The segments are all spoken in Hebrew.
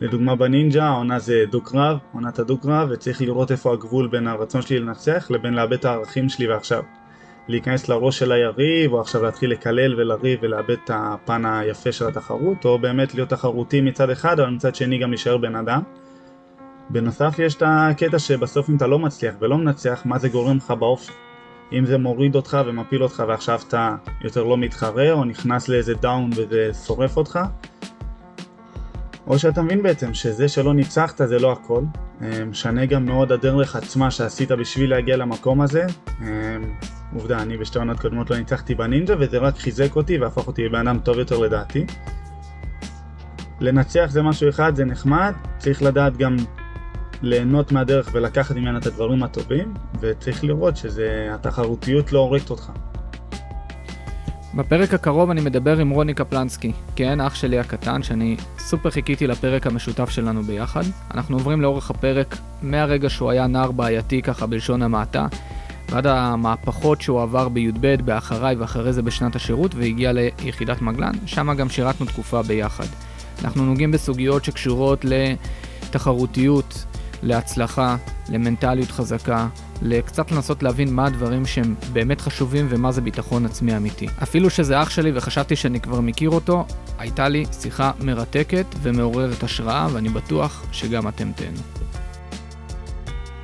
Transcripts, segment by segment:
לדוגמה בנינג'ה העונה זה דו-קרב, עונת הדו-קרב, וצריך לראות איפה הגבול בין הרצון שלי לנצח לבין לאבד את הערכים שלי ועכשיו. להיכנס לראש של היריב, או עכשיו להתחיל לקלל ולריב ולאבד את הפן היפה של התחרות, או באמת להיות תחרותי מצד אחד, אבל מצד שני גם להישאר בן אדם. בנוסף יש את הקטע שבסוף אם אתה לא מצליח ולא מנצח, מה זה גורם לך באופן. אם זה מוריד אותך ומפיל אותך ועכשיו אתה יותר לא מתחרה, או נכנס לאיזה down וזה שורף אותך, או שאתה מבין בעצם שזה שלא ניצחת זה לא הכל, אה, משנה גם מאוד הדרך עצמה שעשית בשביל להגיע למקום הזה. אה, עובדה, אני בשתי עונות קודמות לא ניצחתי בנינג'ה וזה רק חיזק אותי והפך אותי לבן אדם טוב יותר לדעתי. לנצח זה משהו אחד, זה נחמד, צריך לדעת גם ליהנות מהדרך ולקחת ממנה את הדברים הטובים, וצריך לראות שהתחרותיות לא הורגת אותך. בפרק הקרוב אני מדבר עם רוני קפלנסקי, כן, אח שלי הקטן, שאני סופר חיכיתי לפרק המשותף שלנו ביחד. אנחנו עוברים לאורך הפרק מהרגע שהוא היה נער בעייתי ככה בלשון המעטה, ועד המהפכות שהוא עבר בי"ב, באחריי ואחרי זה בשנת השירות, והגיע ליחידת מגלן, שם גם שירתנו תקופה ביחד. אנחנו נוגעים בסוגיות שקשורות לתחרותיות, להצלחה, למנטליות חזקה, לקצת לנסות להבין מה הדברים שהם באמת חשובים ומה זה ביטחון עצמי אמיתי. אפילו שזה אח שלי וחשבתי שאני כבר מכיר אותו, הייתה לי שיחה מרתקת ומעוררת השראה ואני בטוח שגם אתם תהנו.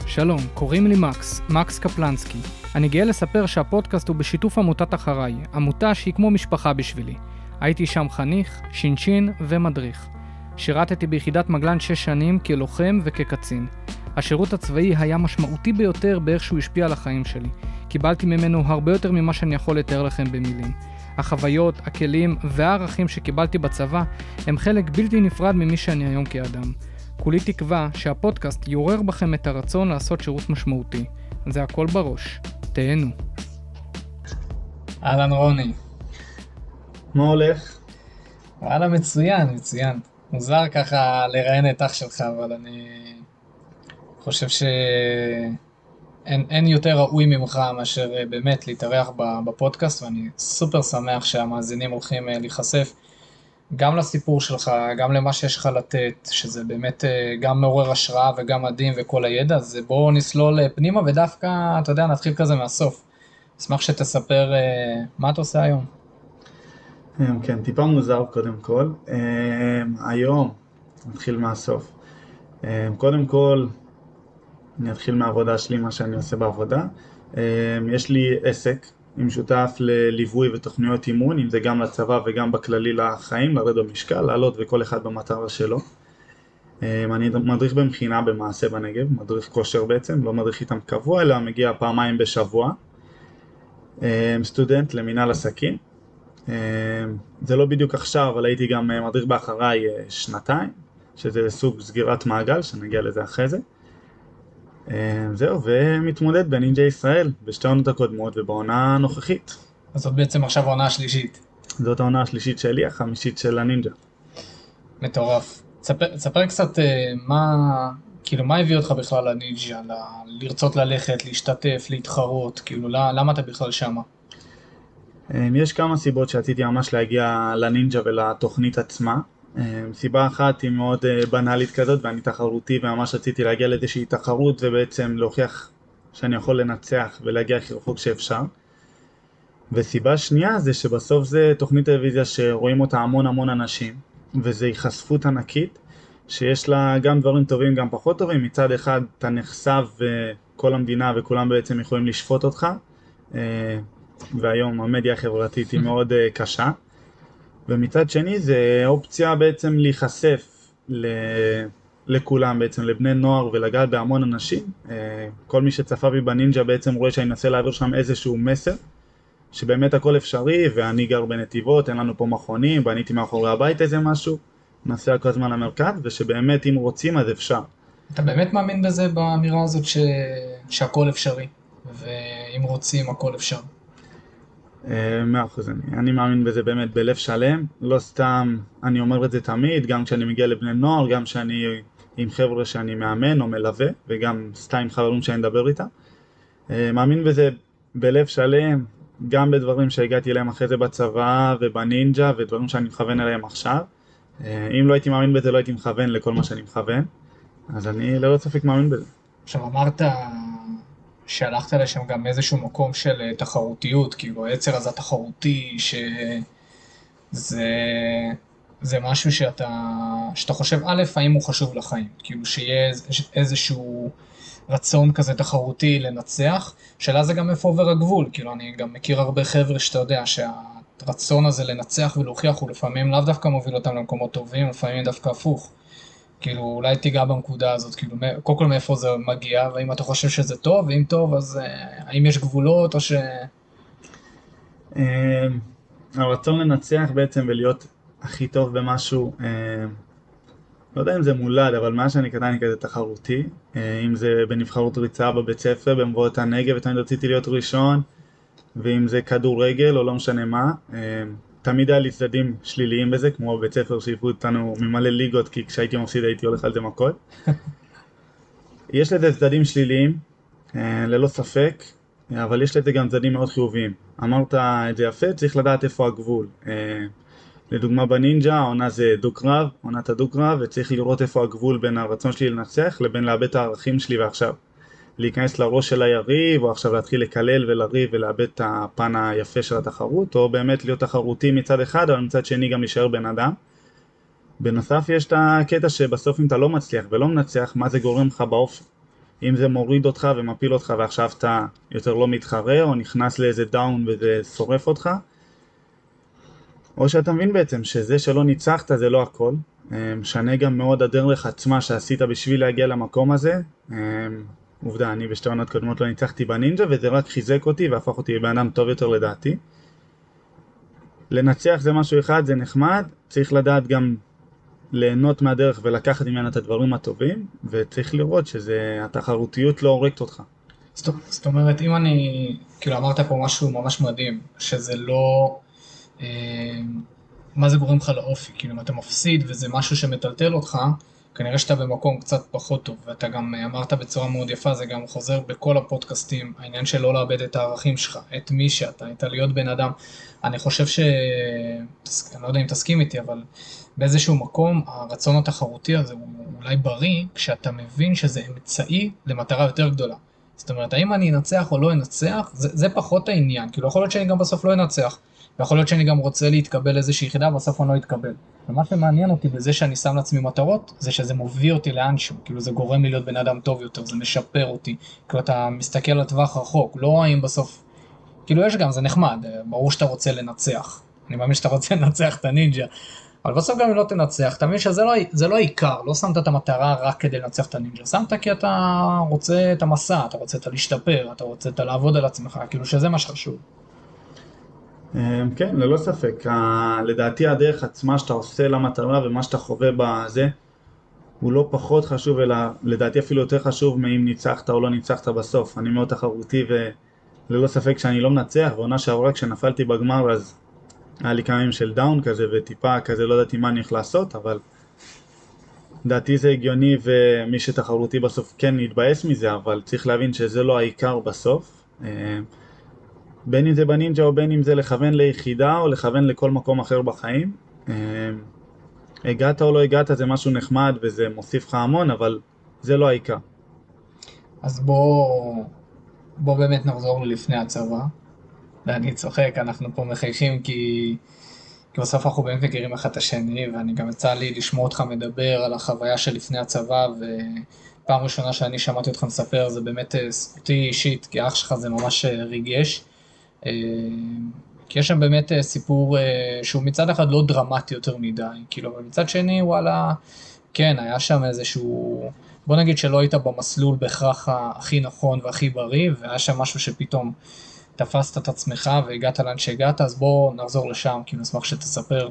שלום, קוראים לי מקס, מקס קפלנסקי. אני גאה לספר שהפודקאסט הוא בשיתוף עמותת אחריי, עמותה שהיא כמו משפחה בשבילי. הייתי שם חניך, שינשין ומדריך. שירתתי ביחידת מגלן 6 שנים כלוחם וכקצין. השירות הצבאי היה משמעותי ביותר באיך שהוא השפיע על החיים שלי. קיבלתי ממנו הרבה יותר ממה שאני יכול לתאר לכם במילים. החוויות, הכלים והערכים שקיבלתי בצבא הם חלק בלתי נפרד ממי שאני היום כאדם. כולי תקווה שהפודקאסט יעורר בכם את הרצון לעשות שירות משמעותי. זה הכל בראש. תהנו. אהלן רוני. מה הולך? וואלה מצוין, מצוין. מוזר ככה לראיין את אח שלך, אבל אני חושב שאין יותר ראוי ממך מאשר אה, באמת להתארח בפודקאסט, ואני סופר שמח שהמאזינים הולכים אה, להיחשף גם לסיפור שלך, גם למה שיש לך לתת, שזה באמת אה, גם מעורר השראה וגם מדהים וכל הידע, אז בואו נסלול פנימה ודווקא, אתה יודע, נתחיל כזה מהסוף. אשמח שתספר מה אתה עושה היום. כן, טיפה מוזר קודם כל. היום, נתחיל מהסוף. קודם כל, אני אתחיל מהעבודה שלי, מה שאני עושה בעבודה. יש לי עסק עם שותף לליווי ותוכניות אימון, אם זה גם לצבא וגם בכללי לחיים, לרד במשקל, לעלות וכל אחד במטרה שלו. אני מדריך במכינה במעשה בנגב, מדריך כושר בעצם, לא מדריך איתם קבוע, אלא מגיע פעמיים בשבוע. סטודנט למינהל עסקים. זה לא בדיוק עכשיו, אבל הייתי גם מדריך באחריי שנתיים, שזה סוג סגירת מעגל, שנגיע לזה אחרי זה. זהו, ומתמודד בנינג'ה ישראל, בשתי העונות הקודמות ובעונה הנוכחית. אז זאת בעצם עכשיו העונה השלישית. זאת העונה השלישית שלי, החמישית של הנינג'ה. מטורף. תספר, תספר קצת מה, כאילו, מה הביא אותך בכלל לנינג'ה, ל- לרצות ללכת, להשתתף, להתחרות, כאילו, למה אתה בכלל שמה? יש כמה סיבות שרציתי ממש להגיע לנינג'ה ולתוכנית עצמה. סיבה אחת היא מאוד בנאלית כזאת ואני תחרותי וממש רציתי להגיע לאיזושהי תחרות ובעצם להוכיח שאני יכול לנצח ולהגיע הכי רחוק שאפשר. וסיבה שנייה זה שבסוף זה תוכנית טלוויזיה שרואים אותה המון המון אנשים וזה היחשפות ענקית שיש לה גם דברים טובים גם פחות טובים מצד אחד אתה נחשף וכל המדינה וכולם בעצם יכולים לשפוט אותך והיום המדיה החברתית היא מאוד קשה ומצד שני זה אופציה בעצם להיחשף ל... לכולם בעצם, לבני נוער ולגעת בהמון אנשים. כל מי שצפה בי בנינג'ה בעצם רואה שאני אנסה להעביר שם איזשהו מסר, שבאמת הכל אפשרי ואני גר בנתיבות, אין לנו פה מכונים, בניתי מאחורי הבית איזה משהו, נוסע כל הזמן למרכז ושבאמת אם רוצים אז אפשר. אתה באמת מאמין בזה באמירה הזאת ש... שהכל אפשרי ואם רוצים הכל אפשר? מאה אחוז, אני, אני מאמין בזה באמת בלב שלם, לא סתם אני אומר את זה תמיד, גם כשאני מגיע לבני נוער, גם כשאני עם חבר'ה שאני מאמן או מלווה, וגם סתם עם חברים שאני מדבר איתם. מאמין בזה בלב שלם, גם בדברים שהגעתי אליהם אחרי זה בצבא ובנינג'ה, ודברים שאני מכוון אליהם עכשיו. אה, אם לא הייתי מאמין בזה לא הייתי מכוון לכל מה שאני מכוון, אז אני ללא ספק מאמין בזה. עכשיו אמרת שהלכת לשם גם איזשהו מקום של אה, תחרותיות, כאילו היצר הזה התחרותי, שזה זה משהו שאתה, שאתה חושב, א', האם הוא חשוב לחיים, כאילו שיהיה איזשהו רצון כזה תחרותי לנצח, שאלה זה גם איפה עובר הגבול, כאילו אני גם מכיר הרבה חבר'ה שאתה יודע שהרצון הזה לנצח ולהוכיח הוא לפעמים לאו דווקא מוביל אותם למקומות טובים, לפעמים דווקא הפוך. כאילו אולי תיגע בנקודה הזאת, כאילו קודם כל מאיפה זה מגיע, ואם אתה חושב שזה טוב, ואם טוב אז uh, האם יש גבולות או ש... אמ, הרצון לנצח בעצם ולהיות הכי טוב במשהו, אמ, לא יודע אם זה מולד, אבל מאז שאני קטן אני כזה תחרותי, אה, אם זה בנבחרות ריצה בבית ספר, במבואות הנגב, ותמיד רציתי להיות ראשון, ואם זה כדורגל או לא משנה מה. תמיד היה לי צדדים שליליים בזה, כמו בבית ספר שהעיפו אותנו ממלא ליגות, כי כשהייתי מפסיד הייתי הולך על זה מכות. יש לזה צדדים שליליים, אה, ללא ספק, אבל יש לזה גם צדדים מאוד חיוביים. אמרת את זה יפה, צריך לדעת איפה הגבול. אה, לדוגמה בנינג'ה, העונה זה דו-קרב, עונת הדו-קרב, וצריך לראות איפה הגבול בין הרצון שלי לנצח לבין לאבד את הערכים שלי ועכשיו. להיכנס לראש של היריב, או עכשיו להתחיל לקלל ולריב ולאבד את הפן היפה של התחרות, או באמת להיות תחרותי מצד אחד, אבל מצד שני גם להישאר בן אדם. בנוסף יש את הקטע שבסוף אם אתה לא מצליח ולא מנצח, מה זה גורם לך באופן. אם זה מוריד אותך ומפיל אותך ועכשיו אתה יותר לא מתחרה, או נכנס לאיזה דאון וזה שורף אותך, או שאתה מבין בעצם שזה שלא ניצחת זה לא הכל, משנה גם מאוד הדרך עצמה שעשית בשביל להגיע למקום הזה, עובדה, אני בשתי עונות קודמות לא ניצחתי בנינג'ה וזה רק חיזק אותי והפך אותי לבן אדם טוב יותר לדעתי. לנצח זה משהו אחד, זה נחמד, צריך לדעת גם ליהנות מהדרך ולקחת ממנה את הדברים הטובים, וצריך לראות שהתחרותיות לא הורגת אותך. זאת אומרת, אם אני, כאילו אמרת פה משהו ממש מדהים, שזה לא, אה, מה זה גורם לך לאופי, כאילו אם אתה מפסיד וזה משהו שמטלטל אותך, כנראה שאתה במקום קצת פחות טוב, ואתה גם אמרת בצורה מאוד יפה, זה גם חוזר בכל הפודקאסטים, העניין של לא לאבד את הערכים שלך, את מי שאתה, את להיות בן אדם. אני חושב ש... אני לא יודע אם תסכים איתי, אבל באיזשהו מקום הרצון התחרותי הזה הוא אולי בריא, כשאתה מבין שזה אמצעי למטרה יותר גדולה. זאת אומרת, האם אני אנצח או לא אנצח, זה, זה פחות העניין, כאילו יכול להיות שאני גם בסוף לא אנצח. ויכול להיות שאני גם רוצה להתקבל לאיזושהי יחידה, בסוף אני לא אתקבל. ומה שמעניין אותי בזה שאני שם לעצמי מטרות, זה שזה מוביל אותי לאנשהו, כאילו זה גורם לי להיות בן אדם טוב יותר, זה משפר אותי. כאילו אתה מסתכל לטווח רחוק, לא האם בסוף, כאילו יש גם, זה נחמד, ברור שאתה רוצה לנצח. אני מאמין שאתה רוצה לנצח את הנינג'ה. אבל בסוף גם אם לא תנצח, אתה מבין שזה לא, לא העיקר, לא שמת את המטרה רק כדי לנצח את הנינג'ה, שמת כי אתה רוצה את המסע, אתה רוצה את להשתפר, אתה רוצה את לעבוד על עצמך, כאילו שזה מה שחשוב. אמ, כן, ללא ספק. לדעתי הדרך עצמה שאתה עושה למטרה ומה שאתה חווה בזה, הוא לא פחות חשוב, אלא לדעתי אפילו יותר חשוב מאם ניצחת או לא ניצחת בסוף. אני מאוד תחרותי וללא ספק שאני לא מנצח, ועונה שעברה כשנפלתי בגמר אז היה לי כמה ימים של דאון כזה וטיפה כזה לא ידעתי מה אני הולך לעשות, אבל לדעתי זה הגיוני ומי שתחרותי בסוף כן יתבאס מזה, אבל צריך להבין שזה לא העיקר בסוף. בין אם זה בנינג'ה או בין אם זה לכוון ליחידה או לכוון לכל מקום אחר בחיים. אה, הגעת או לא הגעת זה משהו נחמד וזה מוסיף לך המון, אבל זה לא העיקר. אז בוא, בוא באמת נחזור ללפני הצבא. ואני צוחק, אנחנו פה מחיישים כי, כי בסוף אנחנו באמת מכירים אחד את השני, ואני גם יצא לי לשמוע אותך מדבר על החוויה של לפני הצבא, ופעם ראשונה שאני שמעתי אותך מספר זה באמת אה, זכותי אישית, כי אח שלך זה ממש אה, ריגש. אה, כי יש שם באמת אה, סיפור אה, שהוא מצד אחד לא דרמטי יותר מדי, כאילו, אבל מצד שני, וואלה, כן, היה שם איזשהו, בוא נגיד שלא היית במסלול בהכרח הכי נכון והכי בריא, והיה שם משהו שפתאום תפסת את עצמך והגעת לאן שהגעת, אז בוא נחזור לשם, כי נשמח שתספר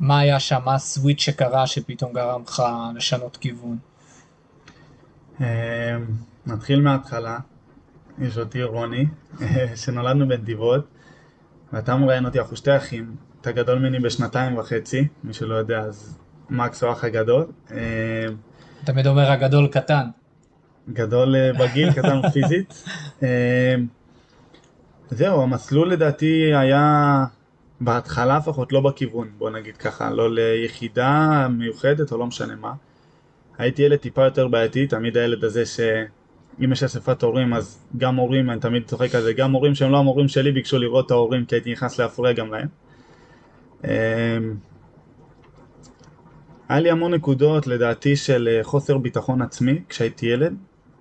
מה היה שם, מה הסוויץ' שקרה שפתאום גרם לך לשנות כיוון. נתחיל מההתחלה. יש אותי רוני, שנולדנו בנתיבות, ואתה מראיין אותי, אנחנו שתי אחים, אתה גדול ממני בשנתיים וחצי, מי שלא יודע, אז מקס הוא אח הגדול. אה, תמיד אומר הגדול קטן. גדול אה, בגיל, קטן פיזית. אה, זהו, המסלול לדעתי היה בהתחלה לפחות לא בכיוון, בוא נגיד ככה, לא ליחידה מיוחדת או לא משנה מה. הייתי ילד טיפה יותר בעייתי, תמיד הילד הזה שאם יש אספת הורים אז גם הורים, אני תמיד צוחק על זה, גם הורים שהם לא המורים שלי ביקשו לראות את ההורים כי הייתי נכנס להפריע גם להם. אמ, היה לי המון נקודות לדעתי של אה, חוסר ביטחון עצמי כשהייתי ילד,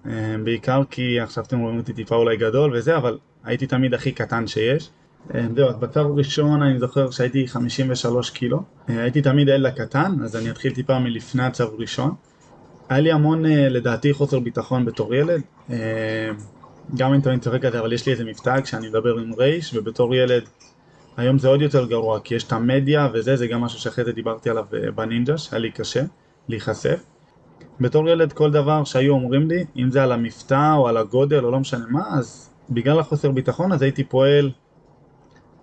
אמ, בעיקר כי עכשיו אתם רואים אותי טיפה אולי גדול וזה, אבל הייתי תמיד הכי קטן שיש. אמ, זהו, אז בצו הראשון אני זוכר שהייתי 53 קילו, הייתי תמיד הילד הקטן, אז אני אתחיל טיפה מלפני הצו הראשון. היה לי המון, אה, לדעתי, חוסר ביטחון בתור ילד. גם אם תמיד צוחק על זה, אבל יש לי איזה מבטא כשאני מדבר עם רייש, ובתור ילד היום זה עוד יותר גרוע, כי יש את המדיה וזה, זה גם משהו שאחרי זה דיברתי עליו אה, בנינג'ה, שהיה לי קשה להיחשף. בתור ילד כל דבר שהיו אומרים לי, אם זה על המבטא או על הגודל או לא משנה מה, אז בגלל החוסר ביטחון אז הייתי פועל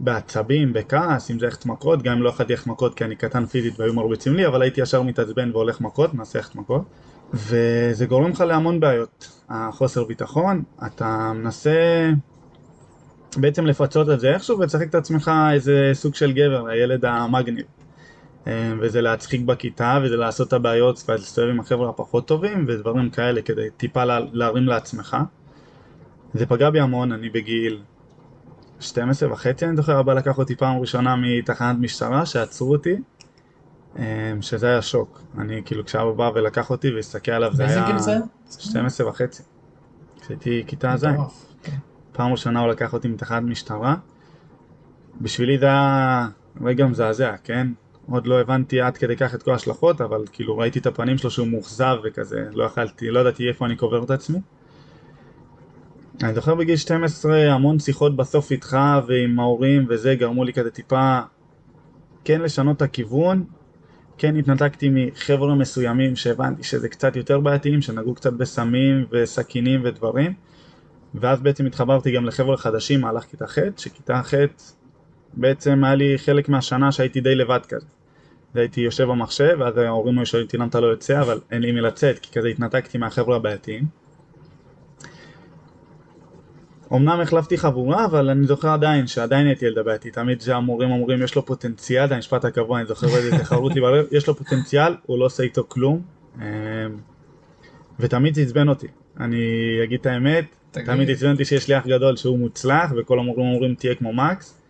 בעצבים, בכעס, אם זה ללכת מכות, גם אם לא יכולתי ללכת מכות כי אני קטן פיזית והיו מרביצים לי, אבל הייתי ישר מתעצבן והולך מכות, מנסה ללכת מכות. וזה גורם לך להמון בעיות, החוסר ביטחון, אתה מנסה בעצם לפצות את זה איכשהו ולשחק את עצמך איזה סוג של גבר, הילד המגניב. אה, וזה להצחיק בכיתה וזה לעשות את הבעיות ולהסתובב עם החבר'ה הפחות טובים ודברים כאלה כדי טיפה להרים לעצמך. זה פגע בי המון, אני בגיל 12 וחצי אני זוכר, אבא לקח אותי פעם ראשונה מתחנת משטרה שעצרו אותי, שזה היה שוק. אני כאילו כשאבא בא ולקח אותי והסתכל עליו זה היה... באיזה גיל זה? 12 וחצי. כשהייתי כיתה ז'. פעם ראשונה הוא לקח אותי מתחנת משטרה. בשבילי זה היה רגע מזעזע, כן? עוד לא הבנתי עד כדי כך את כל ההשלכות, אבל כאילו ראיתי את הפנים שלו שהוא מאוכזב וכזה, לא יכלתי, לא ידעתי איפה אני קובר את עצמי. אני זוכר בגיל 12 המון שיחות בסוף איתך ועם ההורים וזה גרמו לי כזה טיפה כן לשנות את הכיוון, כן התנתקתי מחבר'ה מסוימים שהבנתי שזה קצת יותר בעייתיים, שנגעו קצת בסמים וסכינים ודברים. ואז בעצם התחברתי גם לחבר'ה חדשים מהלך כיתה ח', שכיתה ח' בעצם היה לי חלק מהשנה שהייתי די לבד כזה. והייתי יושב במחשב, ואז ההורים היו שואלים אותי למה אתה לא יוצא, אבל אין לי מי לצאת, כי כזה התנתקתי מהחבר'ה הבעייתיים. אמנם החלפתי חבורה, אבל אני זוכר עדיין, שעדיין הייתי ילד הבעייתי, תמיד שהמורים אומרים יש לו פוטנציאל, זה המשפט הקבוע, אני זוכר איזה תחרות לי בלב, יש לו פוטנציאל, הוא לא עושה איתו כלום, אמ, ותמיד זה עצבן אותי, אני אגיד את האמת, תמיד עצבן אותי שיש לי אח גדול שהוא מוצלח, וכל המורים אומרים תהיה כמו מקס,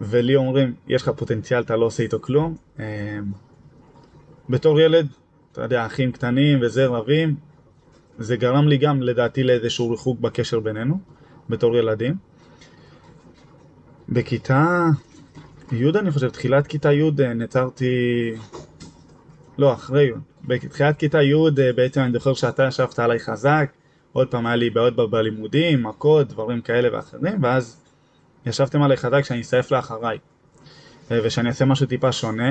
ולי אומרים יש לך פוטנציאל, אתה לא עושה איתו כלום. אמ, בתור ילד, אתה יודע, אחים קטנים וזה רבים, זה גרם לי גם לדעתי לאיזשהו ריחוק בקשר בינינו, בתור ילדים. בכיתה י' אני חושב, תחילת כיתה י' אה, נעצרתי, לא, אחרי י', בתחילת כיתה י' אה, בעצם אני זוכר שאתה ישבת עליי חזק, עוד פעם היה לי בעיות בלימודים, מכות, דברים כאלה ואחרים, ואז ישבתם עליי חזק שאני אסעף לאחריי, אה, ושאני אעשה משהו טיפה שונה,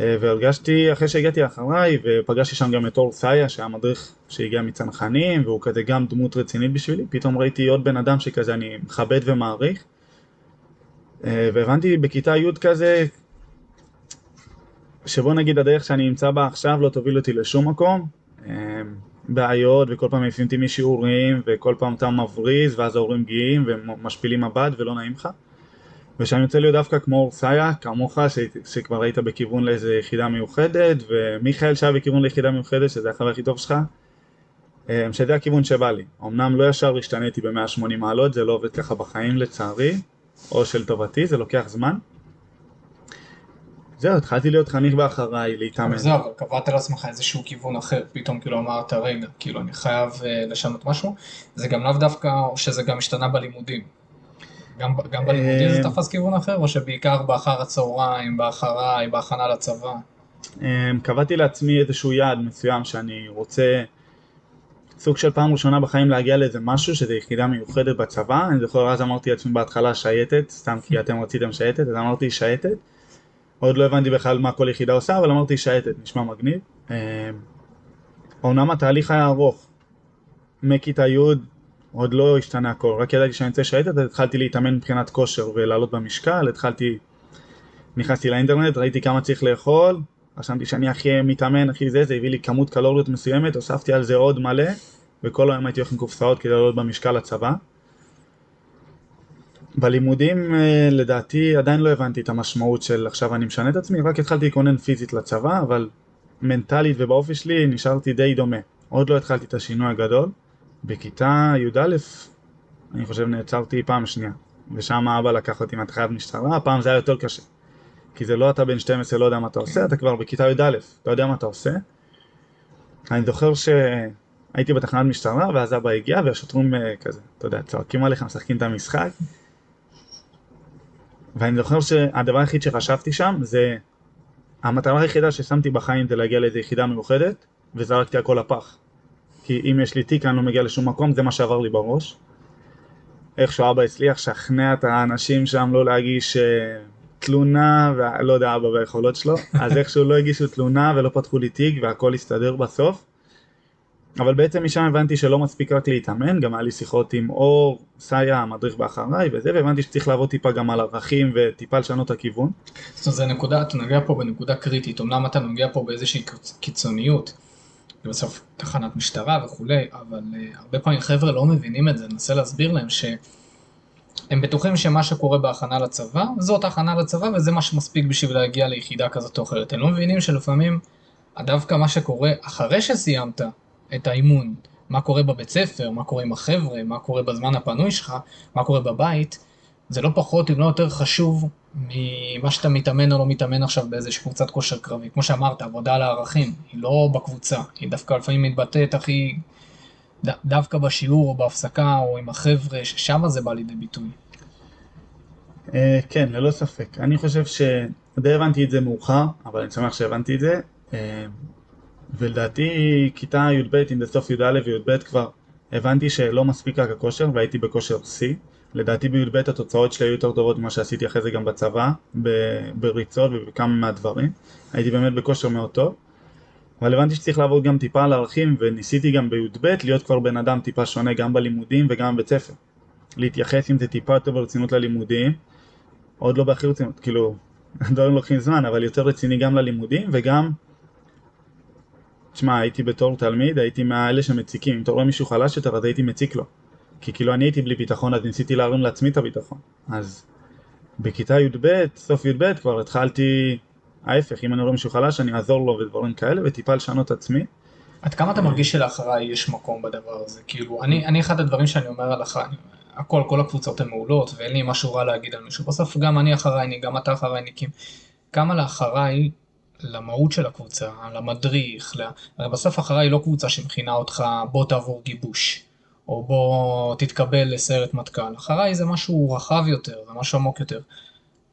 והרגשתי אחרי שהגעתי אחריי, ופגשתי שם גם את אור סאיה, שהיה מדריך שהגיע מצנחנים, והוא כזה גם דמות רצינית בשבילי, פתאום ראיתי עוד בן אדם שכזה אני מכבד ומעריך, אה, והבנתי בכיתה י' כזה, שבוא נגיד הדרך שאני נמצא בה עכשיו לא תוביל אותי לשום מקום, בעיות וכל פעם מעיפים אותי משיעורים וכל פעם אתה מבריז ואז ההורים גאים ומשפילים מבט ולא נעים לך ושאני רוצה להיות דווקא כמו אורסאיה, כמוך, ש... שכבר היית בכיוון לאיזה יחידה מיוחדת ומיכאל שהיה בכיוון ליחידה מיוחדת שזה החבר הכי טוב שלך אה, שזה הכיוון שבא לי. אמנם לא ישר השתניתי ב-180 מעלות, זה לא עובד ככה בחיים לצערי, או של טובתי, זה לוקח זמן זהו, התחלתי להיות חניך באחריי, להתאמן. זהו, אבל קבעת לעצמך איזשהו כיוון אחר, פתאום כאילו אמרת, רגע, כאילו אני חייב uh, לשנות משהו, זה גם לאו דווקא, או שזה גם השתנה בלימודים. גם, גם בלימודים זה אה, תפס כיוון אחר, או שבעיקר באחר הצהריים, באחריי, בהכנה לצבא? אה, קבעתי לעצמי איזשהו יעד מסוים שאני רוצה, סוג של פעם ראשונה בחיים להגיע לאיזה משהו, שזה יחידה מיוחדת בצבא, אני זוכר אז אמרתי לעצמי בהתחלה שייטת, סתם כי אתם רציתם שייטת, אז אמרתי שייטת. עוד לא הבנתי בכלל מה כל יחידה עושה, אבל אמרתי שייטת, נשמע מגניב. אומנם התהליך היה ארוך. מכיתה י' עוד לא השתנה הכל, רק ידעתי שאני אצא שייטת, אז התחלתי להתאמן מבחינת כושר ולעלות במשקל, התחלתי, נכנסתי לאינטרנט, ראיתי כמה צריך לאכול, רשמתי שאני הכי מתאמן, הכי זה, זה הביא לי כמות קלוריות מסוימת, הוספתי על זה עוד מלא, וכל היום הייתי הולך עם קופסאות כדי לעלות במשקל לצבא. בלימודים אה, לדעתי עדיין לא הבנתי את המשמעות של עכשיו אני משנה את עצמי, רק התחלתי להתכונן פיזית לצבא, אבל מנטלית ובאופי שלי נשארתי די דומה. עוד לא התחלתי את השינוי הגדול. בכיתה י"א אני חושב נעצרתי פעם שנייה, ושם אבא לקח אותי מהתחלת משטרה, הפעם זה היה יותר קשה. כי זה לא אתה בן 12 לא יודע מה אתה עושה, אתה כבר בכיתה י"א, אתה יודע מה אתה עושה. אני זוכר שהייתי בתחנת משטרה, ואז אבא הגיע, והשוטרים אה, כזה, אתה יודע, צועקים עליך, משחקים את המשחק. ואני זוכר שהדבר היחיד שחשבתי שם זה המטרה היחידה ששמתי בחיים זה להגיע לאיזו יחידה מיוחדת וזרקתי הכל לפח כי אם יש לי תיק אני לא מגיע לשום מקום, זה מה שעבר לי בראש. איכשהו אבא הצליח לשכנע את האנשים שם לא להגיש uh, תלונה, ולא יודע אבא והיכולות שלו, אז איכשהו לא הגישו תלונה ולא פתחו לי תיק והכל הסתדר בסוף. אבל בעצם משם הבנתי שלא מספיק רק להתאמן, גם היה לי שיחות עם אור, סאיה, המדריך באחריי וזה, והבנתי שצריך לעבוד טיפה גם על ערכים וטיפה לשנות את הכיוון. זאת אומרת, זה נקודה, אתה נוגע פה בנקודה קריטית, אמנם אתה נוגע פה באיזושהי קיצוניות, בסוף תחנת משטרה וכולי, אבל uh, הרבה פעמים חבר'ה לא מבינים את זה, ננסה להסביר להם שהם בטוחים שמה שקורה בהכנה לצבא, זאת הכנה לצבא וזה מה שמספיק בשביל להגיע ליחידה כזאת או אחרת. הם לא מבינים שלפעמים דווקא מה שקורה אחרי שסיימת, את האימון, מה קורה בבית ספר, מה קורה עם החבר'ה, מה קורה בזמן הפנוי שלך, מה קורה בבית, זה לא פחות אם לא יותר חשוב ממה שאתה מתאמן או לא מתאמן עכשיו באיזושהי קבוצת כושר קרבי. כמו שאמרת, עבודה על הערכים, היא לא בקבוצה, היא דווקא לפעמים מתבטאת הכי... דווקא בשיעור או בהפסקה או עם החבר'ה, ששם זה בא לידי ביטוי. אה, כן, ללא ספק. אני חושב שדי הבנתי את זה מאוחר, אבל אני שמח שהבנתי את זה. אה, ולדעתי כיתה י"ב, אם זה סוף י"א וי"ב כבר הבנתי שלא מספיק רק הכושר והייתי בכושר שיא. לדעתי בי"ב התוצאות שלי היו יותר טובות ממה שעשיתי אחרי זה גם בצבא, בריצות ובכמה מהדברים. הייתי באמת בכושר מאוד טוב. אבל הבנתי שצריך לעבוד גם טיפה על ערכים וניסיתי גם בי"ב להיות כבר בן אדם טיפה שונה גם בלימודים וגם בבית ספר. להתייחס עם זה טיפה יותר ברצינות ללימודים, עוד לא בהכי רצינות, כאילו, הדברים לוקחים זמן, אבל יותר רציני גם ללימודים וגם תשמע, הייתי בתור תלמיד, הייתי מהאלה שמציקים, אם אתה רואה מישהו חלש יותר אז הייתי מציק לו. כי כאילו אני הייתי בלי ביטחון אז ניסיתי להרים לעצמי את הביטחון. אז בכיתה י"ב, סוף י"ב כבר התחלתי ההפך, אם אני רואה מישהו חלש אני אעזור לו ודברים כאלה וטיפה לשנות עצמי. עד כמה אתה מרגיש שלאחריי יש מקום בדבר הזה? כאילו, אני, אני אחד הדברים שאני אומר על אחריי, הכל, כל הקבוצות הן מעולות ואין לי משהו רע להגיד על מישהו. בסוף גם אני אחריי, גם אתה אחריי ניקים. כמה לאחריי למהות של הקבוצה, למדריך, לה... הרי בסוף אחריי לא קבוצה שמכינה אותך בוא תעבור גיבוש, או בוא תתקבל לסיירת מטכ"ל, אחריי זה משהו רחב יותר, זה משהו עמוק יותר.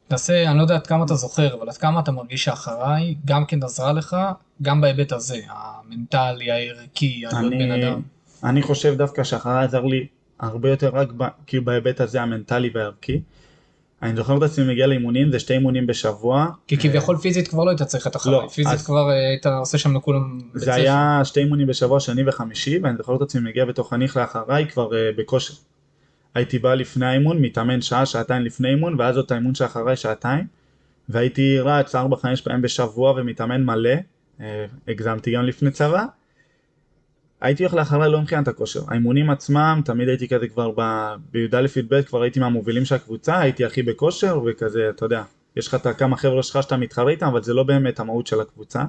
תנסה, אני לא יודע עד כמה אתה זוכר, אבל עד כמה אתה מרגיש שאחריי גם כן עזרה לך, גם בהיבט הזה, המנטלי, הערכי, להיות בן אדם. אני חושב דווקא שאחריי עזר לי הרבה יותר רק ב, כאילו בהיבט הזה המנטלי והערכי. אני זוכר את עצמי מגיע לאימונים, זה שתי אימונים בשבוע. כי כביכול פיזית כבר לא היית צריך את החלל, לא, פיזית אז... כבר אה, היית עושה שם לכולם בית ספר. זה היה שתי אימונים בשבוע, שני וחמישי, ואני זוכר את עצמי מגיע בתוך חניך לאחריי כבר uh, בכושר. הייתי בא לפני האימון, מתאמן שעה, שעתיים לפני אימון, ואז עוד האימון שאחריי שעתיים, והייתי רץ ארבע, חמש פעמים בשבוע ומתאמן מלא, uh, הגזמתי גם לפני צבא. הייתי הולך לאחריי לא מבחינת הכושר, האימונים עצמם, תמיד הייתי כזה כבר בי"א י"ב, כבר הייתי מהמובילים של הקבוצה, הייתי הכי בכושר וכזה, אתה יודע, יש לך את הכמה חבר'ה שלך שאתה מתחרה איתם, אבל זה לא באמת המהות של הקבוצה.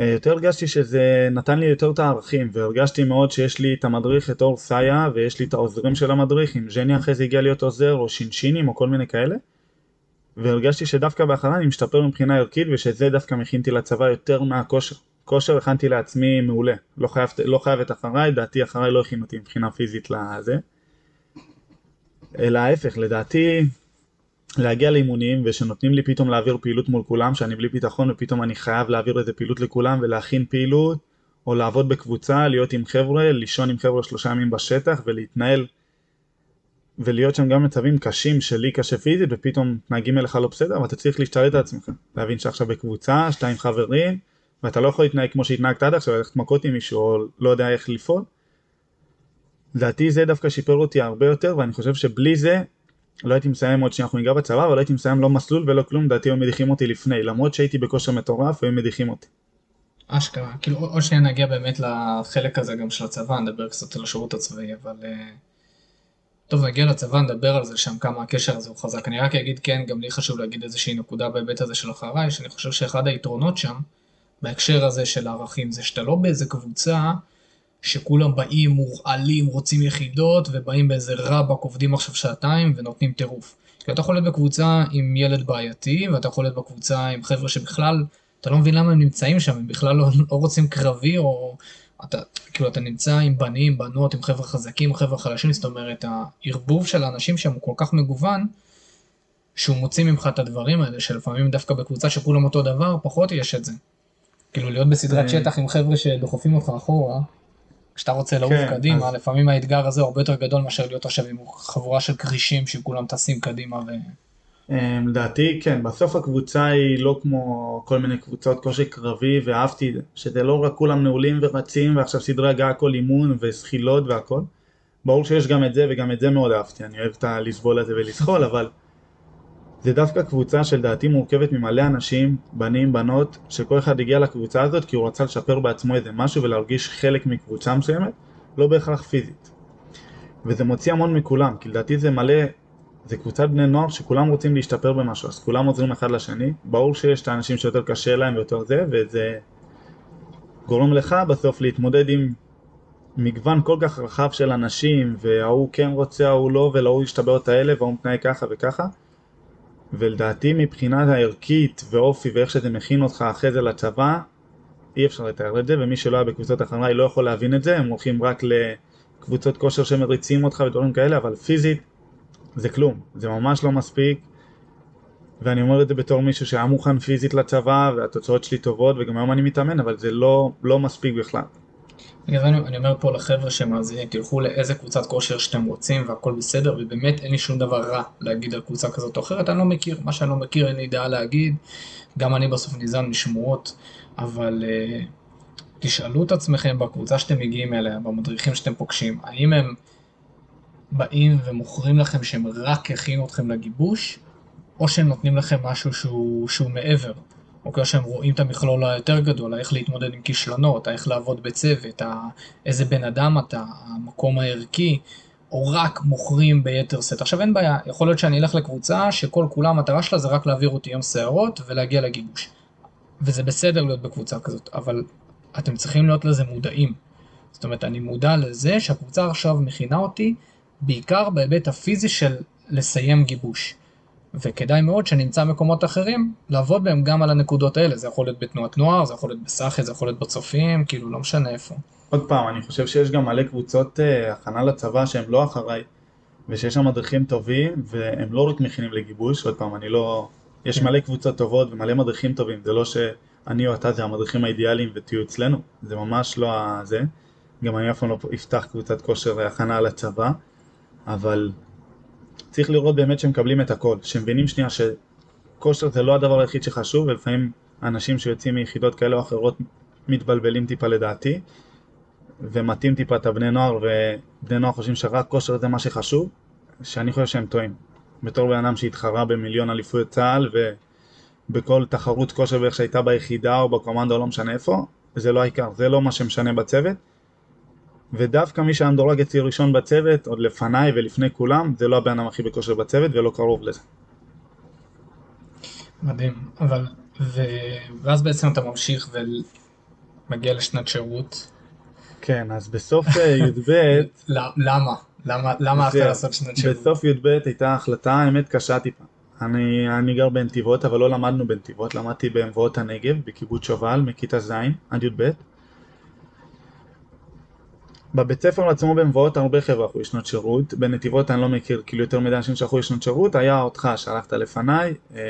אה, יותר הרגשתי שזה נתן לי יותר את הערכים, והרגשתי מאוד שיש לי את המדריך, את אור סאיה, ויש לי את העוזרים של המדריך, אם ז'ני אחרי זה הגיע להיות עוזר, או שינשינים, או כל מיני כאלה. והרגשתי שדווקא באחריי אני משתפר מבחינה ערכית, ושזה דווקא מכינתי לצבא יותר מהכושר. כושר הכנתי לעצמי מעולה, לא חייב, לא חייב את אחריי, דעתי אחריי לא הכין אותי מבחינה פיזית לזה. אלא ההפך, לדעתי להגיע לאימונים ושנותנים לי פתאום להעביר פעילות מול כולם, שאני בלי ביטחון ופתאום אני חייב להעביר איזה פעילות לכולם ולהכין פעילות, או לעבוד בקבוצה, להיות עם חבר'ה, לישון עם חבר'ה שלושה ימים בשטח ולהתנהל ולהיות שם גם מצבים קשים שלי קשה פיזית ופתאום מתנהגים אליך לא בסדר ואתה צריך להשתלט על עצמך, להבין שעכשיו בקבוצה, שאתה עם חברים ואתה לא יכול להתנהג כמו שהתנהגת עד עכשיו, ללכת מכות עם מישהו או לא יודע איך לפעול. לדעתי זה דווקא שיפר אותי הרבה יותר ואני חושב שבלי זה לא הייתי מסיים עוד שאנחנו ניגע בצבא אבל לא הייתי מסיים לא מסלול ולא כלום לדעתי היו מדיחים אותי לפני למרות שהייתי בכושר מטורף והיו מדיחים אותי. אשכרה כאילו עוד שניה נגיע באמת לחלק הזה גם של הצבא נדבר קצת על השירות הצבאי אבל uh, טוב, נגיע לצבא, נדבר על זה שם, כמה הקשר הזה הוא חזק. אני רק אגיד, כן, גם לי חשוב להגיד איזושהי נקודה בהיבט הזה של אחריי, שאני חושב שאחד היתרונות שם, בהקשר הזה של הערכים, זה שאתה לא באיזה קבוצה שכולם באים מורעלים, רוצים יחידות, ובאים באיזה רבאק, עובדים עכשיו שעתיים ונותנים טירוף. כי אתה יכול להיות בקבוצה עם ילד בעייתי, ואתה יכול להיות בקבוצה עם חבר'ה שבכלל, אתה לא מבין למה הם נמצאים שם, הם בכלל לא, לא רוצים קרבי, או אתה, כאילו, אתה נמצא עם בנים, בנות, עם חבר'ה חזקים, חבר'ה חלשים, זאת אומרת, הערבוב של האנשים שם הוא כל כך מגוון, שהוא מוציא ממך את הדברים האלה, שלפעמים דווקא בקבוצה שכולם אותו דבר, פחות יש את זה. כאילו, להיות בסדרת אה. שטח עם חבר'ה שדוחפים אותך אחורה, כשאתה רוצה לעוף כן, קדימה, אז- לפעמים האתגר הזה הוא הרבה יותר גדול מאשר להיות עכשיו עם חבורה של כרישים שכולם טסים קדימה ו... אמ, לדעתי כן, בסוף הקבוצה היא לא כמו כל מיני קבוצות כושר קרבי ואהבתי שזה לא רק כולם נעולים ורצים ועכשיו סדרי הגעה כל אימון וזחילות והכל. ברור שיש גם את זה וגם את זה מאוד אהבתי, אני אוהב את הלסבול הזה ולזחול, אבל זה דווקא קבוצה שלדעתי מורכבת ממלא אנשים, בנים, בנות, שכל אחד הגיע לקבוצה הזאת כי הוא רצה לשפר בעצמו איזה משהו ולהרגיש חלק מקבוצה מסוימת, לא בהכרח פיזית. וזה מוציא המון מכולם, כי לדעתי זה מלא זה קבוצת בני נוער שכולם רוצים להשתפר במשהו, אז כולם עוזרים אחד לשני. ברור שיש את האנשים שיותר קשה להם ויותר זה, וזה גורם לך בסוף להתמודד עם מגוון כל כך רחב של אנשים, וההוא כן רוצה, ההוא לא, ולהוא יש את הבעיות האלה, וההוא מתנהג ככה וככה. ולדעתי מבחינה הערכית ואופי ואיך שזה מכין אותך אחרי זה לצבא, אי אפשר לתאר את זה, ומי שלא היה בקבוצות אחריי לא יכול להבין את זה, הם הולכים רק לקבוצות כושר שמריצים אותך ודברים כאלה, אבל פיזית זה כלום, זה ממש לא מספיק. ואני אומר את זה בתור מישהו שהיה מוכן פיזית לצבא והתוצאות שלי טובות וגם היום אני מתאמן אבל זה לא, לא מספיק בכלל. בגלל זה אני, אני אומר פה לחבר'ה שמאזינים, תלכו לאיזה קבוצת כושר שאתם רוצים והכל בסדר, ובאמת אין לי שום דבר רע להגיד על קבוצה כזאת או אחרת, אני לא מכיר, מה שאני לא מכיר אין לי דעה להגיד, גם אני בסוף ניזון משמועות, אבל uh, תשאלו את עצמכם בקבוצה שאתם מגיעים אליה, במדריכים שאתם פוגשים, האם הם באים ומוכרים לכם שהם רק הכינו אתכם לגיבוש, או שהם נותנים לכם משהו שהוא, שהוא מעבר. אוקיי, או שהם רואים את המכלול היותר גדול, איך להתמודד עם כישלונות, איך לעבוד בצוות, איזה בן אדם אתה, המקום הערכי, או רק מוכרים ביתר שאת. עכשיו אין בעיה, יכול להיות שאני אלך לקבוצה שכל כולה המטרה שלה זה רק להעביר אותי יום שערות ולהגיע לגיבוש. וזה בסדר להיות בקבוצה כזאת, אבל אתם צריכים להיות לזה מודעים. זאת אומרת, אני מודע לזה שהקבוצה עכשיו מכינה אותי בעיקר בהיבט הפיזי של לסיים גיבוש. וכדאי מאוד שנמצא מקומות אחרים לעבוד בהם גם על הנקודות האלה, זה יכול להיות בתנועת נוער, זה יכול להיות בסאחי, זה יכול להיות בצופים, כאילו לא משנה איפה. עוד פעם, אני חושב שיש גם מלא קבוצות uh, הכנה לצבא שהם לא אחריי ושיש שם מדריכים טובים והם לא רק מכינים לגיבוש, עוד פעם, אני לא... יש. מלא קבוצות טובות ומלא מדריכים טובים, זה לא שאני או אתה זה המדריכים האידיאליים ותהיו אצלנו, זה ממש לא זה. גם אני אף פעם לא אפתח קבוצת כושר הכנה לצבא, אבל צריך לראות באמת שמקבלים את הכל, שמבינים שנייה שכושר זה לא הדבר היחיד שחשוב, ולפעמים אנשים שיוצאים מיחידות כאלה או אחרות מתבלבלים טיפה לדעתי, ומטים טיפה את הבני נוער, ובני נוער חושבים שרק כושר זה מה שחשוב, שאני חושב שהם טועים. בתור בן אדם שהתחרה במיליון אליפויות צה"ל, ובכל תחרות כושר ואיך שהייתה ביחידה או בקומנדו, לא משנה איפה, זה לא העיקר, זה לא מה שמשנה בצוות. ודווקא מי שהיה מדורג אצלי ראשון בצוות, עוד לפניי ולפני כולם, זה לא הבן אדם הכי בכושר בצוות ולא קרוב לזה. מדהים, אבל, ו... ואז בעצם אתה ממשיך ומגיע לשנת שירות. כן, אז בסוף אה, י"ב, למה? למה, למה הלכת לעשות שנת שירות? בסוף י"ב הייתה החלטה, האמת קשה טיפה. אני, אני גר בנתיבות, אבל לא למדנו בנתיבות, למדתי במבואות הנגב, בקיבוץ שובל, מכיתה ז' עד י"ב. בבית ספר עצמו במבואות הרבה חבר'ה הלכו לשנות שירות, בנתיבות אני לא מכיר כאילו יותר מדי אנשים שהלכו לשנות שירות, היה אותך שהלכת לפניי, אה,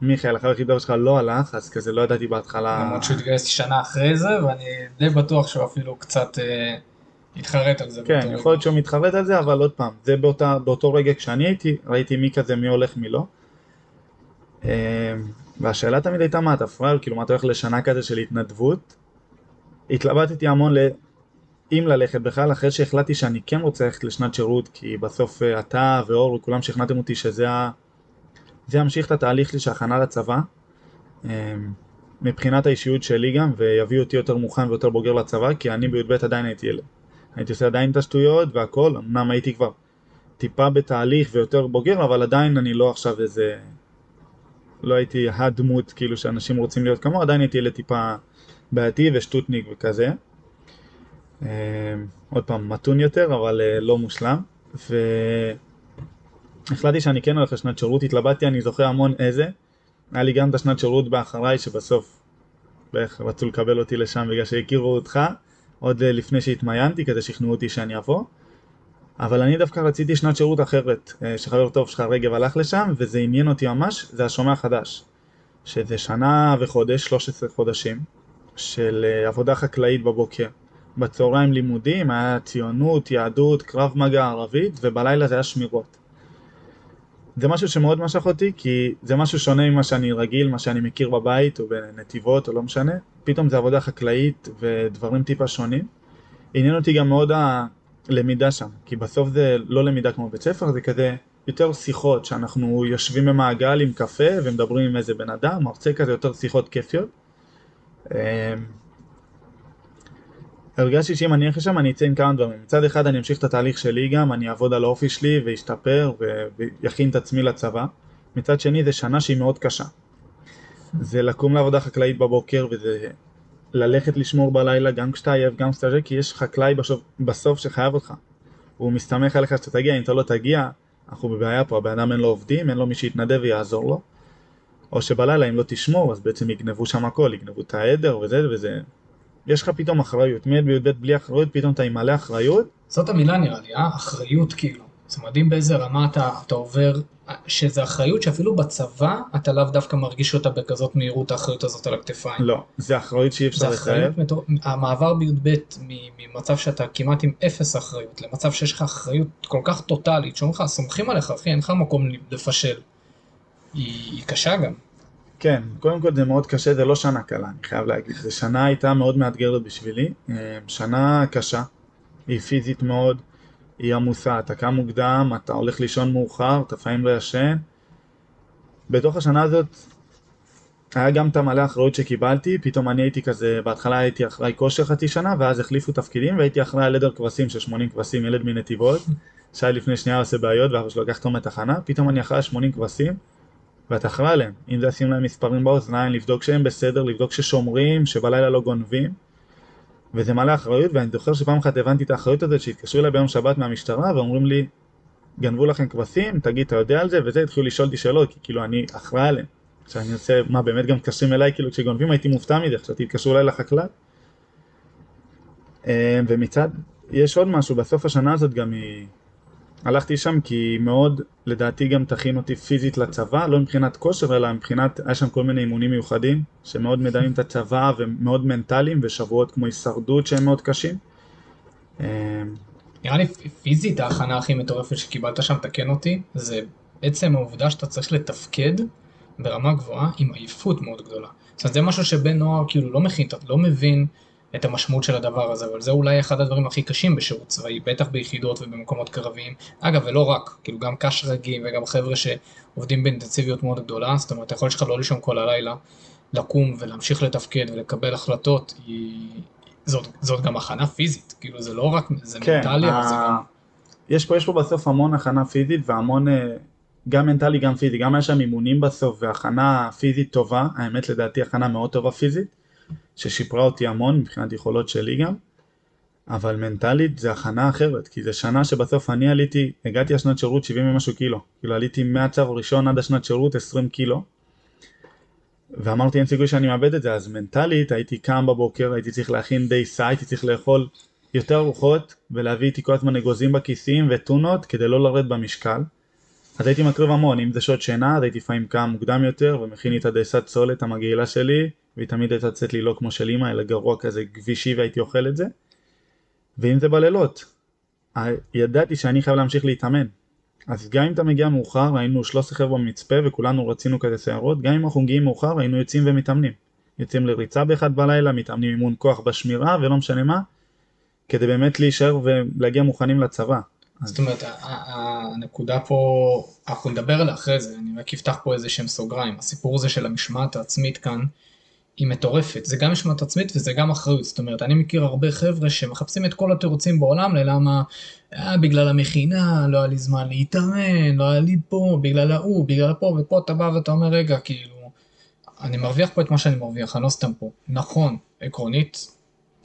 מיכאל, החבר היחיד שלך לא הלך, אז כזה לא ידעתי בהתחלה... למרות שהוא התגייס שנה אחרי זה, ואני די בטוח שהוא אפילו קצת אה, התחרט על זה. כן, יכול להיות. שהוא מתחרט על זה, אבל עוד פעם, זה באותה, באותו רגע כשאני הייתי, ראיתי מי כזה, מי הולך, מי לא. אה, והשאלה תמיד הייתה מה אתה פראייר, כאילו מה אתה הולך לשנה כזה של התנדבות. התלבטתי המון ל... אם ללכת בכלל, אחרי שהחלטתי שאני כן רוצה ללכת לשנת שירות, כי בסוף אה, אתה ואור וכולם שכנעתם אותי שזה ה... זה ימשיך את התהליך שלי של הכנה לצבא. אה, מבחינת האישיות שלי גם, ויביא אותי יותר מוכן ויותר בוגר לצבא, כי אני בי"ב עדיין הייתי ילד. הייתי עושה עדיין את השטויות והכל, אמנם הייתי כבר טיפה בתהליך ויותר בוגר, אבל עדיין אני לא עכשיו איזה... לא הייתי הדמות כאילו שאנשים רוצים להיות כמוה, עדיין הייתי ילד טיפה בעייתי ושטוטניק וכזה. אה, עוד פעם, מתון יותר, אבל אה, לא מושלם. והחלטתי שאני כן הולך לשנת שירות, התלבטתי, אני זוכר המון איזה. היה לי גם את השנת שירות באחריי, שבסוף בערך רצו לקבל אותי לשם בגלל שהכירו אותך, עוד אה, לפני שהתמיינתי, כזה שכנעו אותי שאני אבוא. אבל אני דווקא רציתי שנת שירות אחרת, שחבר טוב שלך רגב הלך לשם, וזה עניין אותי ממש, זה השומע החדש. שזה שנה וחודש, 13 חודשים, של עבודה חקלאית בבוקר. בצהריים לימודים, היה ציונות, יהדות, קרב מגע ערבית, ובלילה זה היה שמירות. זה משהו שמאוד משך אותי, כי זה משהו שונה ממה שאני רגיל, מה שאני מכיר בבית, או בנתיבות, או לא משנה. פתאום זה עבודה חקלאית ודברים טיפה שונים. עניין אותי גם מאוד הלמידה שם, כי בסוף זה לא למידה כמו בית ספר, זה כזה יותר שיחות, שאנחנו יושבים במעגל עם קפה ומדברים עם איזה בן אדם, מרצה כזה יותר שיחות כיפיות. הרגשתי שאם אני אלך לשם אני אצא עם כמה דברים. מצד אחד אני אמשיך את התהליך שלי גם, אני אעבוד על האופי שלי ואשתפר ויכין את עצמי לצבא. מצד שני זה שנה שהיא מאוד קשה. זה לקום לעבודה חקלאית בבוקר וזה ללכת לשמור בלילה גם כשאתה עייף, גם כשאתה זה, כי יש חקלאי בסוף, בסוף שחייב אותך. הוא מסתמך עליך שאתה תגיע, אם אתה לא תגיע, אנחנו בבעיה פה, הבן אדם אין לו עובדים, אין לו מי שיתנדב ויעזור לו. או שבלילה אם לא תשמור אז בעצם יגנבו שם הכל, יגנבו את העדר וזה וזה יש לך פתאום אחריות, מילד בי"ב בלי אחריות, פתאום אתה עם מלא אחריות. זאת המילה נראה לי, אה? אחריות כאילו. זה מדהים באיזה רמה אתה, אתה עובר, שזה אחריות שאפילו בצבא אתה לאו דווקא מרגיש אותה בכזאת מהירות האחריות הזאת על הכתפיים. לא, זה אחריות שאי אפשר לתאר. מטור... המעבר בי"ב ממצב שאתה כמעט עם אפס אחריות למצב שיש לך אחריות כל כך טוטאלית, שאומרים לך סומכים עליך אחי, אין לך מקום לפשל. היא, היא קשה גם. כן, קודם כל זה מאוד קשה, זה לא שנה קלה, אני חייב להגיד. זו שנה הייתה מאוד מאתגרת בשבילי, אה, שנה קשה, היא פיזית מאוד, היא עמוסה, אתה קם מוקדם, אתה הולך לישון מאוחר, אתה לפעמים לא ישן. בתוך השנה הזאת היה גם את המלא אחריות שקיבלתי, פתאום אני הייתי כזה, בהתחלה הייתי אחראי כושר חצי שנה, ואז החליפו תפקידים, והייתי אחראי על עדר כבשים של 80 כבשים, ילד מנתיבות, שהיה לפני שנייה עושה בעיות, ואבא שלו לקח אותו מתחנה, פתאום אני אחראי על 80 כבשים. ואתה אחראי עליהם. אם זה לשים להם מספרים באוזניים, לבדוק שהם בסדר, לבדוק ששומרים, שבלילה לא גונבים. וזה מלא אחריות, ואני זוכר שפעם אחת הבנתי את האחריות הזאת, שהתקשרו אליי ביום שבת מהמשטרה, ואומרים לי, גנבו לכם כבשים, תגיד, אתה יודע על זה? וזה, התחילו לשאול אותי שאלות, כי כאילו אני אחראי עליהם. שאני עושה, מה באמת גם מתקשרים אליי, כאילו כשגונבים הייתי מופתע מזה, עכשיו תתקשרו אליי לחקלאי. אה, ומצד, יש עוד משהו, בסוף השנה הזאת גם היא... הלכתי שם כי מאוד, לדעתי גם תכין אותי פיזית לצבא, לא מבחינת כושר, אלא מבחינת, היה שם כל מיני אימונים מיוחדים, שמאוד מדעים את הצבא ומאוד מנטליים, ושבועות כמו הישרדות שהם מאוד קשים. אמ, נראה לי פיזית ההכנה הכי מטורפת שקיבלת שם, תקן אותי, זה בעצם העובדה שאתה צריך לתפקד ברמה גבוהה עם עייפות מאוד גדולה. זאת אומרת, זה משהו שבן נוער כאילו לא מכין, לא מבין את המשמעות של הדבר הזה, אבל זה אולי אחד הדברים הכי קשים בשירות צבאי, בטח ביחידות ובמקומות קרביים. אגב, ולא רק, כאילו גם קש רגיל וגם חבר'ה שעובדים באינטנסיביות מאוד גדולה, זאת אומרת, היכולת שלך לא לישון כל הלילה, לקום ולהמשיך לתפקד ולקבל החלטות, היא... זאת, זאת גם הכנה פיזית, כאילו זה לא רק, זה כן, מנטלי, אבל זה גם... יש פה, יש פה בסוף המון הכנה פיזית והמון, אה, גם מנטלי גם פיזי, גם היה שם אימונים בסוף והכנה פיזית טובה, האמת לדעתי הכנה מאוד טובה פיזית. ששיפרה אותי המון מבחינת יכולות שלי גם, אבל מנטלית זה הכנה אחרת, כי זה שנה שבסוף אני עליתי, הגעתי לשנת שירות 70 ומשהו קילו, כאילו עליתי מהצו הראשון עד השנת שירות 20 קילו, ואמרתי אין סיכוי שאני מאבד את זה, אז מנטלית הייתי קם בבוקר, הייתי צריך להכין דייסה, הייתי צריך לאכול יותר ארוחות ולהביא איתי כל הזמן אגוזים בכיסים וטונות כדי לא לרדת במשקל. אז הייתי מקריב המון, אם זה שעות שינה אז הייתי לפעמים קם מוקדם יותר ומכין לי את הדייסת צולת המגעילה שלי והיא תמיד הייתה יוצאת לי לא כמו של אימא, אלא גרוע כזה גבישי והייתי אוכל את זה. ואם זה בלילות, ידעתי שאני חייב להמשיך להתאמן. אז גם אם אתה מגיע מאוחר, היינו 13 חבר'ה במצפה וכולנו רצינו כזה שערות, גם אם אנחנו מגיעים מאוחר היינו יוצאים ומתאמנים. יוצאים לריצה באחד בלילה, מתאמנים אימון כוח בשמירה ולא משנה מה, כדי באמת להישאר ולהגיע מוכנים לצבא. זאת אומרת, הנקודה פה, אנחנו נדבר עליה אחרי זה, אני רק אפתח פה איזה שהם סוגריים, הסיפור הזה של המשמעת העצמית כאן, היא מטורפת, זה גם משמעת עצמית וזה גם אחריות, זאת אומרת, אני מכיר הרבה חבר'ה שמחפשים את כל התירוצים בעולם ללמה, אה, בגלל המכינה, לא היה לי זמן להתאמן, לא היה לי פה, בגלל ההוא, בגלל פה, ופה אתה בא ואתה אומר, רגע, כאילו, אני מרוויח פה את מה שאני מרוויח, אני לא סתם פה. נכון, עקרונית,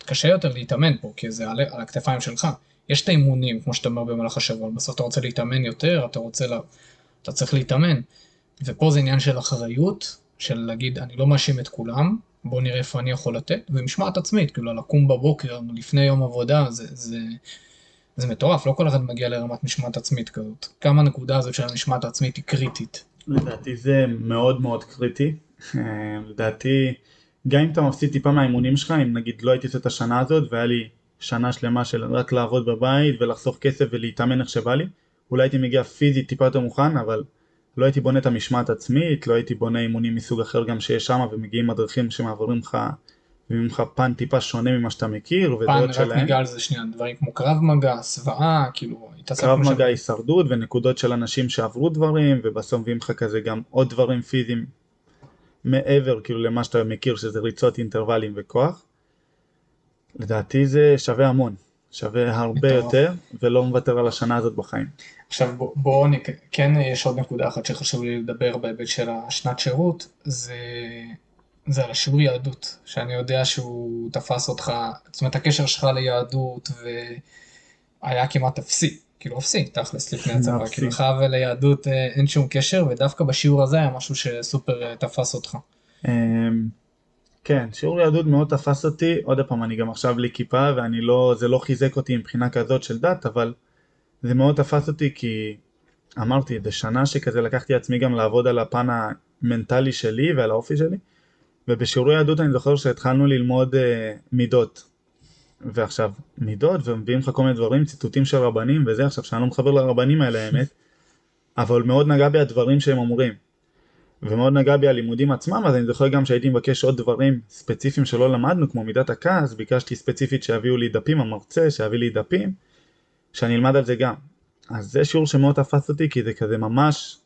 קשה יותר להתאמן פה, כי זה על, על הכתפיים שלך. יש את האימונים, כמו שאתה אומר במהלך השבוע, בסוף אתה רוצה להתאמן יותר, אתה רוצה, לה... אתה צריך להתאמן. ופה זה עניין של אחריות, של להגיד, אני לא מאשים את כולם, בוא נראה איפה אני יכול לתת, ומשמעת עצמית, כאילו לקום בבוקר לפני יום עבודה, זה, זה, זה מטורף, לא כל אחד מגיע לרמת משמעת עצמית כזאת. כמה הנקודה הזאת של המשמעת העצמית היא קריטית. לדעתי זה מאוד מאוד קריטי. אה, לדעתי, גם אם אתה מפסיד טיפה מהאימונים שלך, אם נגיד לא הייתי עושה את השנה הזאת והיה לי שנה שלמה של רק לעבוד בבית ולחסוך כסף ולהתאמן איך שבא לי, אולי הייתי מגיע פיזית טיפה יותר מוכן, אבל לא הייתי בונה את המשמעת עצמית, לא הייתי בונה אימונים מסוג אחר גם שיש שם ומגיעים מדריכים שמעבירים לך ממך פן טיפה שונה ממה שאתה מכיר שלהם. פן רק ניגע על זה שנייה, דברים כמו קרב מגע, הסוואה, כאילו קרב מגע, הישרדות ונקודות של אנשים שעברו דברים ובסוף מביאים לך כזה גם עוד דברים פיזיים מעבר כאילו למה שאתה מכיר שזה ריצות אינטרוולים וכוח. לדעתי זה שווה המון, שווה הרבה יותר ולא מוותר על השנה הזאת בחיים. עכשיו בואו בוא. כן יש עוד נקודה אחת שחשוב לי לדבר בהיבט של השנת שירות, זה, זה על השיעור יהדות, שאני יודע שהוא תפס אותך, זאת אומרת הקשר שלך ליהדות והיה כמעט אפסי, כאילו אפסי תכלס לפני הצבא, כאילו לך וליהדות אה, אין שום קשר ודווקא בשיעור הזה היה משהו שסופר אה, תפס אותך. כן, שיעור יהדות מאוד תפס אותי, עוד פעם אני גם עכשיו בלי כיפה ואני לא, זה לא חיזק אותי מבחינה כזאת של דת, אבל זה מאוד תפס אותי כי אמרתי, זה שנה שכזה לקחתי עצמי גם לעבוד על הפן המנטלי שלי ועל האופי שלי, ובשיעורי יהדות אני זוכר שהתחלנו ללמוד uh, מידות. ועכשיו, מידות, ומביאים לך כל מיני דברים, ציטוטים של רבנים וזה, עכשיו שאני לא מחבר לרבנים האלה האמת, אבל מאוד נגע בי הדברים שהם אומרים. ומאוד נגע בי הלימודים עצמם, אז אני זוכר גם שהייתי מבקש עוד דברים ספציפיים שלא למדנו, כמו מידת הכעס, ביקשתי ספציפית שיביאו לי דפים, המרצה שיביא לי דפים, שאני אלמד על זה גם. אז זה שיעור שמאוד תפס אותי, כי זה כזה ממש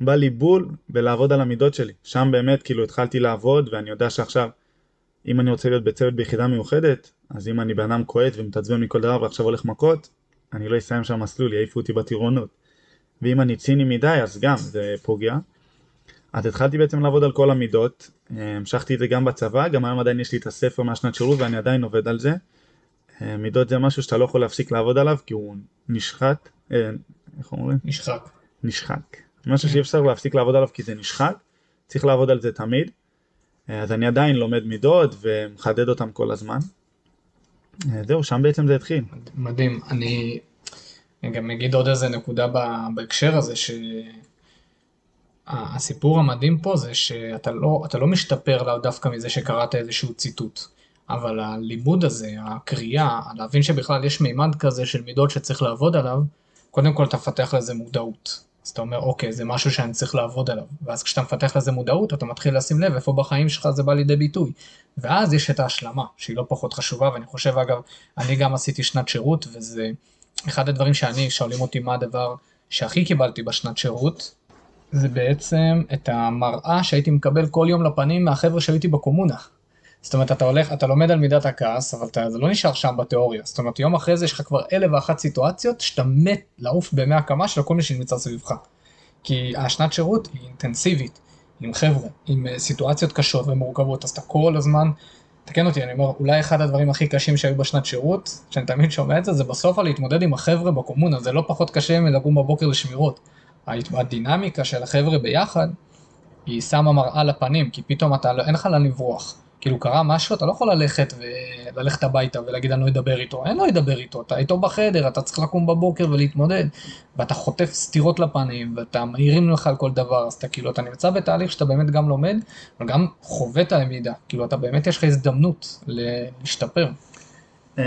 בא לי בול בלעבוד על המידות שלי. שם באמת כאילו התחלתי לעבוד, ואני יודע שעכשיו, אם אני רוצה להיות בצוות ביחידה מיוחדת, אז אם אני בן אדם כועט ומתעצבן מכל דבר ועכשיו הולך מכות, אני לא אסיים שם מסלול, יעיפו אותי בטירונות. ואם אני ציני מדי, אז גם זה פוגע. אז התחלתי בעצם לעבוד על כל המידות, המשכתי את זה גם בצבא, גם היום עדיין יש לי את הספר מהשנת שירות ואני עדיין עובד על זה. מידות זה משהו שאתה לא יכול להפסיק לעבוד עליו כי הוא נשחק, אה, איך אומרים? נשחק. נשחק. משהו שאי אפשר להפסיק לעבוד עליו כי זה נשחק, צריך לעבוד על זה תמיד. אה, אז אני עדיין לומד מידות ומחדד אותם כל הזמן. אה, זהו, שם בעצם זה התחיל. מדהים. אני גם אגיד עוד איזה נקודה בהקשר הזה, שהסיפור המדהים פה זה שאתה לא, לא משתפר דווקא מזה שקראת איזשהו ציטוט. אבל הלימוד הזה, הקריאה, להבין שבכלל יש מימד כזה של מידות שצריך לעבוד עליו, קודם כל אתה מפתח לזה מודעות. אז אתה אומר, אוקיי, זה משהו שאני צריך לעבוד עליו. ואז כשאתה מפתח לזה מודעות, אתה מתחיל לשים לב איפה בחיים שלך זה בא לידי ביטוי. ואז יש את ההשלמה, שהיא לא פחות חשובה, ואני חושב, אגב, אני גם עשיתי שנת שירות, וזה אחד הדברים שאני, שואלים אותי מה הדבר שהכי קיבלתי בשנת שירות, זה בעצם את המראה שהייתי מקבל כל יום לפנים מהחבר'ה שהייתי בקומונה. זאת אומרת, אתה הולך, אתה לומד על מידת הכעס, אבל אתה, זה לא נשאר שם בתיאוריה. זאת אומרת, יום אחרי זה יש לך כבר אלף ואחת סיטואציות שאתה מת לעוף במאה הקמה של כל מי שנמצא סביבך. כי השנת שירות היא אינטנסיבית, עם חבר'ה, עם אה, סיטואציות קשות ומורכבות, אז אתה כל הזמן, תקן אותי, אני אומר, אולי אחד הדברים הכי קשים שהיו בשנת שירות, שאני תמיד שומע את זה, זה בסוף על להתמודד עם החבר'ה בקומונה, זה לא פחות קשה מלקום בבוקר לשמירות. הדינמיקה של החבר'ה ביחד, היא שמה מראה לפנים, כי פתאום אתה, אין לך לאן לברוח. כאילו קרה משהו, אתה לא יכול ללכת וללכת הביתה ולהגיד אני לא אדבר איתו, אין לו לדבר איתו, אתה איתו בחדר, אתה צריך לקום בבוקר ולהתמודד, ואתה חוטף סטירות לפנים, ואתה מעירים לך על כל דבר, אז אתה כאילו, אתה נמצא בתהליך שאתה באמת גם לומד, אבל גם חווה את הלמידה, כאילו אתה באמת יש לך הזדמנות להשתפר. אמ,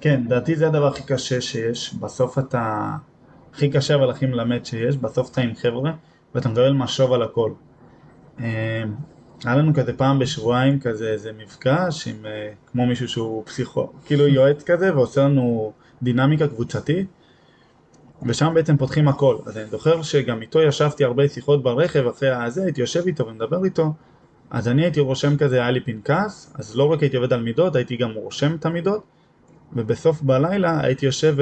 כן, לדעתי זה הדבר הכי קשה שיש, בסוף אתה, הכי קשה אבל הכי מלמד שיש, בסוף אתה עם חבר'ה, ואתה מקבל משוב על הכל. אמ, היה לנו כזה פעם בשבועיים כזה איזה מפגש עם אה, כמו מישהו שהוא פסיכו, כאילו יועץ כזה ועושה לנו דינמיקה קבוצתית ושם בעצם פותחים הכל. אז אני זוכר שגם איתו ישבתי הרבה שיחות ברכב אחרי הזה, הייתי יושב איתו ומדבר איתו אז אני הייתי רושם כזה, היה לי פנקס, אז לא רק הייתי עובד על מידות, הייתי גם רושם את המידות, ובסוף בלילה הייתי יושב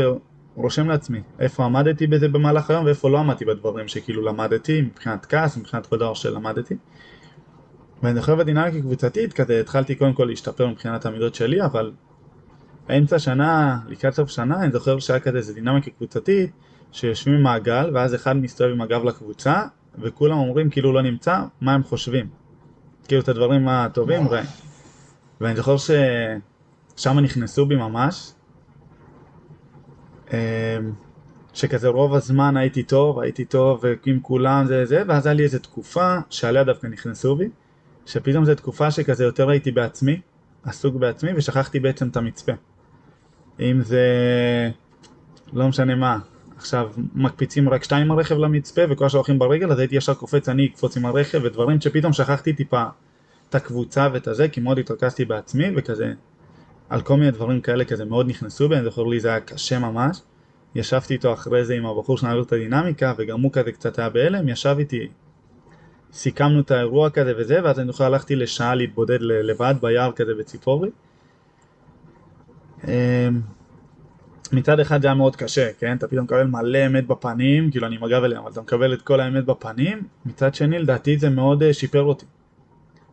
ורושם לעצמי איפה עמדתי בזה במהלך היום ואיפה לא עמדתי בדברים שכאילו למדתי, מבחינת כעס, מבחינת כל דבר שלמדתי. ואני זוכר בדינמיקה קבוצתית, כזה התחלתי קודם כל להשתפר מבחינת המידות שלי, אבל באמצע שנה, לקראת סוף שנה, אני זוכר שהיה כזה איזה דינמיקה קבוצתית, שיושבים במעגל, ואז אחד מסתובב עם הגב לקבוצה, וכולם אומרים כאילו לא נמצא, מה הם חושבים. כאילו את הדברים הטובים, ו... ואני זוכר ששם נכנסו בי ממש, שכזה רוב הזמן הייתי טוב, הייתי טוב עם כולם זה זה, ואז היה לי איזה תקופה שעליה דווקא נכנסו בי, שפתאום זו תקופה שכזה יותר הייתי בעצמי, עסוק בעצמי, ושכחתי בעצם את המצפה. אם זה לא משנה מה, עכשיו מקפיצים רק שתיים עם הרכב למצפה וכל השאר הולכים ברגל, אז הייתי ישר קופץ אני אקפוץ עם הרכב ודברים שפתאום שכחתי טיפה את הקבוצה ואת הזה, כי מאוד התרכזתי בעצמי וכזה, על כל מיני דברים כאלה כזה מאוד נכנסו בי, אני זוכר לי זה היה קשה ממש. ישבתי איתו אחרי זה עם הבחור שנעביר את הדינמיקה וגם הוא כזה קצת היה בהלם, ישב איתי, סיכמנו את האירוע כזה וזה, ואז אני זוכר הלכתי לשעה להתבודד לבד ביער כזה בציפורי. אמ, מצד אחד זה היה מאוד קשה, כן? אתה פתאום מקבל מלא אמת בפנים, כאילו אני עם הגב אליהם, אבל אתה מקבל את כל האמת בפנים, מצד שני לדעתי זה מאוד אה, שיפר אותי.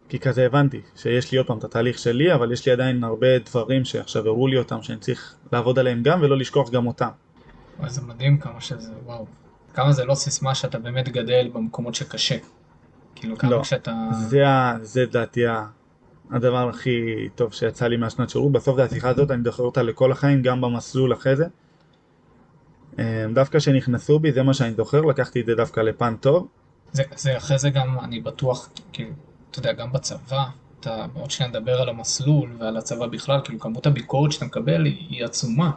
כי כזה הבנתי שיש לי עוד פעם את התהליך שלי, אבל יש לי עדיין הרבה דברים שעכשיו הראו לי אותם שאני צריך לעבוד עליהם גם ולא לשכוח גם אותם. וואי, זה מדהים כמה שזה, וואו. כמה זה לא סיסמה שאתה באמת גדל במקומות שקשה. כאילו כמה לא, שאתה... זה, זה לדעתי הדבר הכי טוב שיצא לי מהשנת שירות, בסוף זה השיחה הזאת, אני זוכר אותה לכל החיים, גם במסלול אחרי זה. אה, דווקא כשנכנסו בי, זה מה שאני זוכר, לקחתי את זה דווקא לפן טוב. זה, זה אחרי זה גם, אני בטוח, כאילו, אתה יודע, גם בצבא, אתה עוד שניה נדבר על המסלול ועל הצבא בכלל, כאילו כמות הביקורת שאתה מקבל היא, היא עצומה.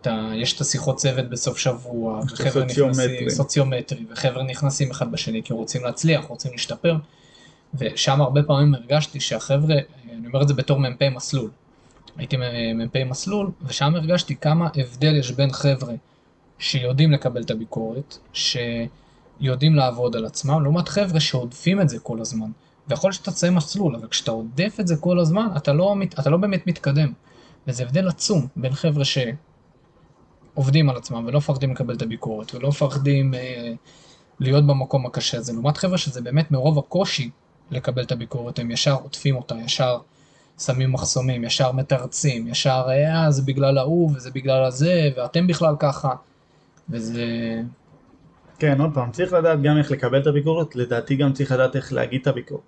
אתה, יש את השיחות צוות בסוף שבוע, וחבר'ה נכנסים, סוציומטרי, וחבר'ה נכנסים אחד בשני כי רוצים להצליח, רוצים להשתפר. ושם הרבה פעמים הרגשתי שהחבר'ה, אני אומר את זה בתור מ"פ מסלול, הייתי מ"פ מסלול, ושם הרגשתי כמה הבדל יש בין חבר'ה שיודעים לקבל את הביקורת, שיודעים לעבוד על עצמם, לעומת חבר'ה שעודפים את זה כל הזמן. ויכול להיות שאתה תסיים מסלול, אבל כשאתה עודף את זה כל הזמן, אתה לא, אתה לא באמת מתקדם. וזה הבדל עצום בין חבר'ה שעובדים על עצמם ולא מפחדים לקבל את הביקורת, ולא מפחדים אה, להיות במקום הקשה הזה, לעומת חבר'ה שזה באמת מרוב הקושי לקבל את הביקורת, הם ישר עוטפים אותה, ישר שמים מחסומים, ישר מתרצים, ישר אה, זה בגלל ההוא וזה בגלל הזה, ואתם בכלל ככה, וזה... כן, עוד פעם, צריך לדעת גם איך לקבל את הביקורת, לדעתי גם צריך לדעת איך להגיד את הביקורת.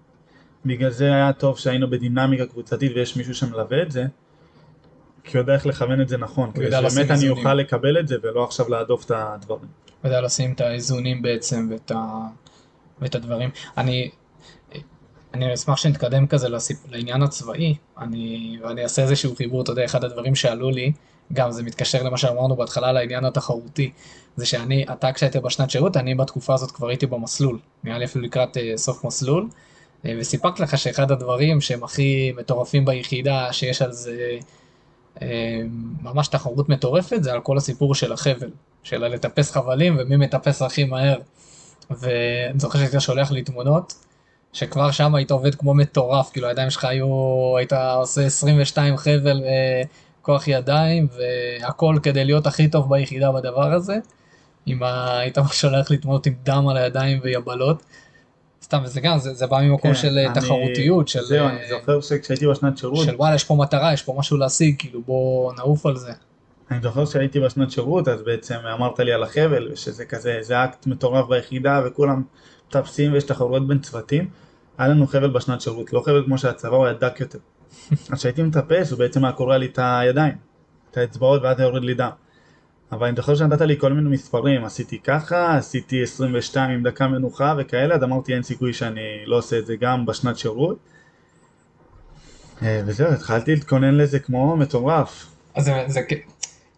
בגלל זה היה טוב שהיינו בדינמיקה קבוצתית ויש מישהו שמלווה את זה, כי הוא יודע איך לכוון את זה נכון, כדי שבאמת אני אוכל לקבל את זה ולא עכשיו להדוף את הדברים. הוא יודע לשים את האיזונים בעצם ואת, ה... ואת הדברים. אני, אני אשמח שנתקדם כזה לסיפ... לעניין הצבאי, אני, ואני אעשה איזשהו חיבור, אתה יודע, אחד הדברים שעלו לי, גם זה מתקשר למה שאמרנו בהתחלה לעניין התחרותי, זה שאני, אתה כשהיית בשנת שירות, אני בתקופה הזאת כבר הייתי במסלול, נראה לי אפילו לקראת uh, סוף מסלול, uh, וסיפרתי לך שאחד הדברים שהם הכי מטורפים ביחידה, שיש על זה uh, ממש תחרות מטורפת, זה על כל הסיפור של החבל, של לטפס חבלים ומי מטפס הכי מהר. ואני זוכר שהיית שולח לי תמונות, שכבר שם היית עובד כמו מטורף, כאילו הידיים שלך היו, היית עושה 22 חבל אה, כוח ידיים והכל כדי להיות הכי טוב ביחידה בדבר הזה. עם ה... היית שולח לי תמונות עם דם על הידיים ויבלות. סתם, וזה גם, זה, זה בא ממקום כן, של אה, אני... תחרותיות, של... זהו, אני אה, זוכר שכשהייתי בשנת שירות... של וואלה, יש פה מטרה, יש פה משהו להשיג, כאילו בוא נעוף על זה. אני זוכר שהייתי בשנת שירות, אז בעצם אמרת לי על החבל, ושזה כזה, זה אקט מטורף ביחידה, וכולם מטפסים ויש תחרויות בין צוותים. היה לנו חבל בשנת שירות, לא חבל כמו שהצבא, הוא היה דק יותר. אז כשהייתי מטפס, הוא בעצם היה קורע לי את הידיים, את האצבעות, ואז היה יורד לי דם. אבל אני זוכר שנתת לי כל מיני מספרים, עשיתי ככה, עשיתי 22 עם דקה מנוחה וכאלה, אז אמרתי אין סיכוי שאני לא עושה את זה גם בשנת שירות. אה, וזהו, התחלתי להתכונן לזה כמו מטורף. אז זה, זה,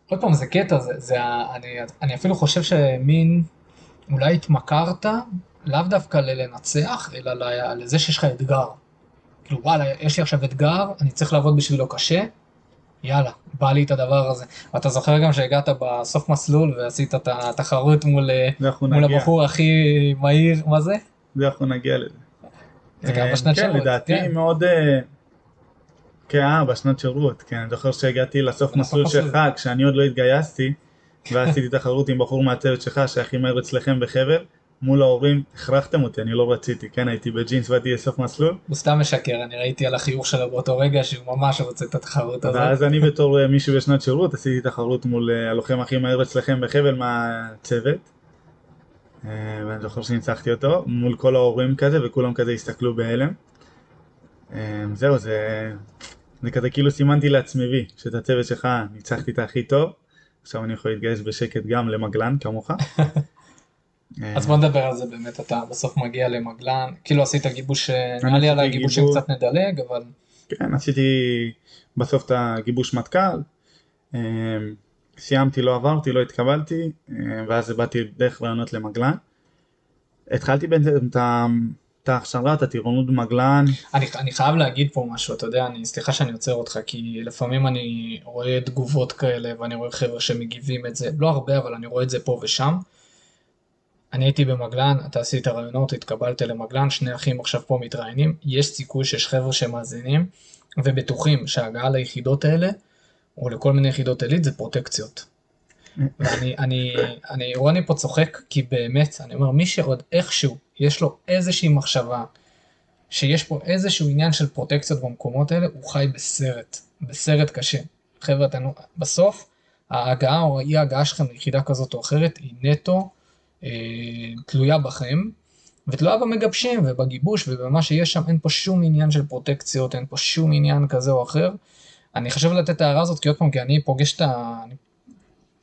עוד פעם, זה קטע, זה, זה, אני, אני אפילו חושב שמין, אולי התמכרת לאו דווקא ללנצח, אלא לזה שיש לך אתגר. כאילו, וואלה, יש לי עכשיו אתגר, אני צריך לעבוד בשבילו קשה, יאללה, בא לי את הדבר הזה. ואתה זוכר גם שהגעת בסוף מסלול ועשית את התחרות מול, מול הבחור הכי מהיר, מה זה? ואנחנו נגיע לזה. זה גם אה, בשנת כן, שירות, לדעתי כן. מאוד... אה, כן, אה, בשנת שירות, כן, אני זוכר שהגעתי לסוף מסלול. שלך, כשאני עוד לא התגייסתי, ועשיתי תחרות עם בחור מהצוות שלך, שהכי מהר אצלכם בחבל, מול ההורים, הכרחתם אותי, אני לא רציתי, כן, הייתי בג'ינס, באתי לסוף מסלול, הוא סתם משקר, אני ראיתי על החיוך שלו באותו רגע שהוא ממש רוצה את התחרות הזאת. ואז אני בתור אה, מישהו בשנת שירות, עשיתי תחרות מול אה, הלוחם הכי מהר אצלכם בחבל מהצוות, אה, ואני זוכר שניצחתי אותו, מול כל ההורים כזה, וכולם כזה הסתכלו בהלם. זהו, זה... זה כזה כאילו סימנתי לעצמי וי, שאת הצוות שלך ניצחתי את הכי טוב, עכשיו אני יכול להתגייס בשקט גם למגלן כמוך. אה, אז בוא נדבר על זה באמת, אתה בסוף מגיע למגלן, כאילו עשית גיבוש, נראה לי על עשיתי הגיבושים גיבוש. קצת נדלג, אבל כן, עשיתי בסוף את הגיבוש מטכ"ל, אה, סיימתי, לא עברתי, לא התקבלתי, אה, ואז באתי דרך רעיונות למגלן. התחלתי בעצם את ה- את ההכשרה, את הטירונות במגלן, אני, אני חייב להגיד פה משהו, אתה יודע, אני, סליחה שאני עוצר אותך, כי לפעמים אני רואה תגובות כאלה, ואני רואה חבר'ה שמגיבים את זה, לא הרבה, אבל אני רואה את זה פה ושם. אני הייתי במגלן, אתה עשית רעיונות, התקבלת למגלן, שני אחים עכשיו פה מתראיינים, יש סיכוי שיש חבר'ה שמאזינים ובטוחים שההגעה ליחידות האלה, או לכל מיני יחידות עילית, זה פרוטקציות. ואני, אני, אני, רוני פה צוחק, כי באמת, אני אומר, מי שעוד איכשהו, יש לו איזושהי מחשבה, שיש פה איזשהו עניין של פרוטקציות במקומות האלה, הוא חי בסרט, בסרט קשה. חבר'ה, בסוף, ההגעה או האי ההגעה שלכם ליחידה כזאת או אחרת, היא נטו תלויה בכם, ותלויה במגבשים ובגיבוש ובמה שיש שם, אין פה שום עניין של פרוטקציות, אין פה שום עניין כזה או אחר. אני חשוב לתת את ההערה הזאת, כי עוד פעם, כי אני פוגש את ה...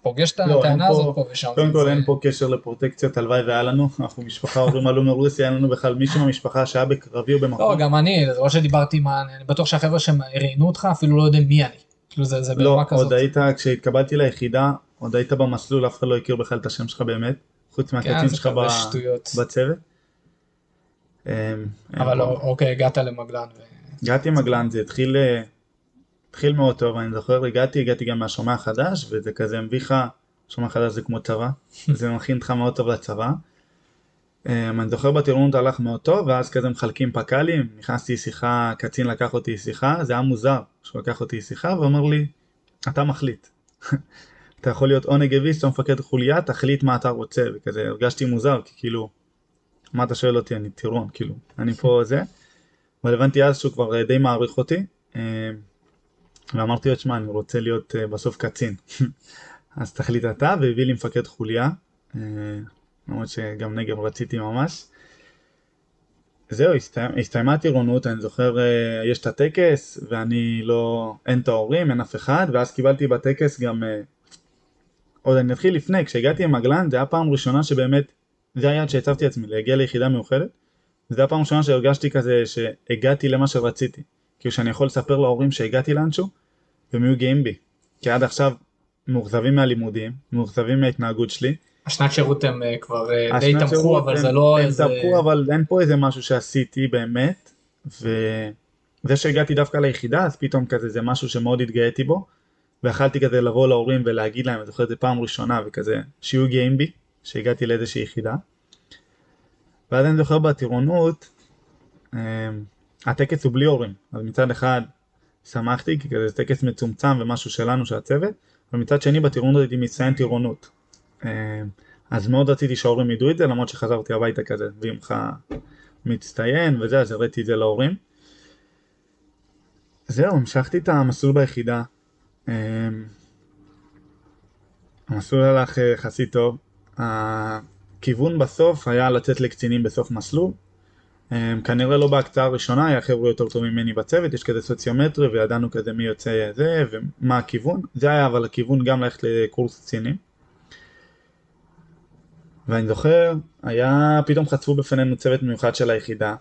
פוגש את לא, הטענה הזאת פה ושם. קודם כל זה- אין פה קשר לפרוטקציות, הלוואי והיה לנו, אנחנו משפחה, הורים עלו מרוסיה, אין לנו בכלל מישהו במשפחה שהיה בקרבי או לא, במקום. גם אני, זה לא שדיברתי עם ה... אני בטוח שהחבר'ה שראיינו אותך אפילו לא יודעים מי אני. כאילו זה, זה לא, ברמה כזאת. עוד היית, כשהתקבלתי ליחידה, עוד היית במסלול, אף אחד לא הכיר בכלל את השם שלך באמת, חוץ מהקצין כן, זה שלך. בצוות. אמ, אבל לא, פה- אוקיי, הגעת למגלן. הגעתי עם מגלן, זה התחיל, אה, התחיל מאוד טוב, אני זוכר, הגעתי, הגעתי גם מהשומע החדש, וזה כזה מביא לך, שומע חדש זה כמו צבא, זה מכין אותך מאוד טוב לצבא. אמ, אני זוכר בטירונות הלך מאוד טוב, ואז כזה מחלקים פק"לים, נכנסתי שיחה, קצין לקח אותי שיחה, זה היה מוזר, שהוא לקח אותי שיחה ואומר לי, אתה מחליט. אתה יכול להיות או נגביסט או מפקד חוליה, תחליט מה אתה רוצה, וכזה הרגשתי מוזר, כי כאילו, מה אתה שואל אותי, אני טירון, כאילו, אני פה זה. אבל הבנתי אז שהוא כבר אה, די מעריך אותי, אה, ואמרתי לו, שמע, אני רוצה להיות אה, בסוף קצין. אז תחליט אתה, והביא לי מפקד חוליה, למרות שגם נגב רציתי ממש. זהו, הסתיים, הסתיימה הטירונות, אני זוכר, יש את הטקס, ואני לא, אין את ההורים, אין אף אחד, ואז קיבלתי בטקס גם, עוד אני אתחיל לפני, כשהגעתי עם מגלן, זה היה פעם ראשונה שבאמת, זה היעד שהצבתי לעצמי, להגיע ליחידה מיוחדת, וזו הפעם הראשונה שהרגשתי כזה שהגעתי למה שרציתי. כאילו שאני יכול לספר להורים שהגעתי לאנשהו, והם יהיו גאים בי. כי עד עכשיו מאוכזבים מהלימודים, מאוכזבים מההתנהגות שלי. השנת שירות הם אה, כבר אה, די תמכו, אבל הם- זה לא הם איזה... תמכו, אבל אין פה איזה משהו שעשיתי באמת, וזה שהגעתי דווקא ליחידה, אז פתאום כזה זה משהו שמאוד התגאיתי בו, ויכלתי כזה לבוא להורים ולהגיד להם, אני זוכר את זה פעם ראשונה, וכזה, שיהיו גאים בי, שהגעתי לאיזושהי יחידה. ואז אני זוכר בטירונות, אמ, הטקס הוא בלי הורים, אז מצד אחד שמחתי, כי כזה זה טקס מצומצם ומשהו שלנו, של הצוות, ומצד שני בטירונות הייתי מצטיין טירונות. אמ, אז מאוד רציתי שההורים ידעו את זה, למרות שחזרתי הביתה כזה, ועמך מצטיין וזה, אז הראיתי את זה להורים. זהו, המשכתי את המסלול ביחידה. אמ, המסלול הלך אה, יחסית טוב. הכיוון בסוף היה לצאת לקצינים בסוף מסלול. אמ, כנראה לא בהקצאה הראשונה, היה חבר'ה יותר טובים ממני בצוות, יש כזה סוציומטרי וידענו כזה מי יוצא זה ומה הכיוון. זה היה אבל הכיוון גם ללכת לקורס קצינים. ואני זוכר, היה, פתאום חשפו בפנינו צוות מיוחד של היחידה,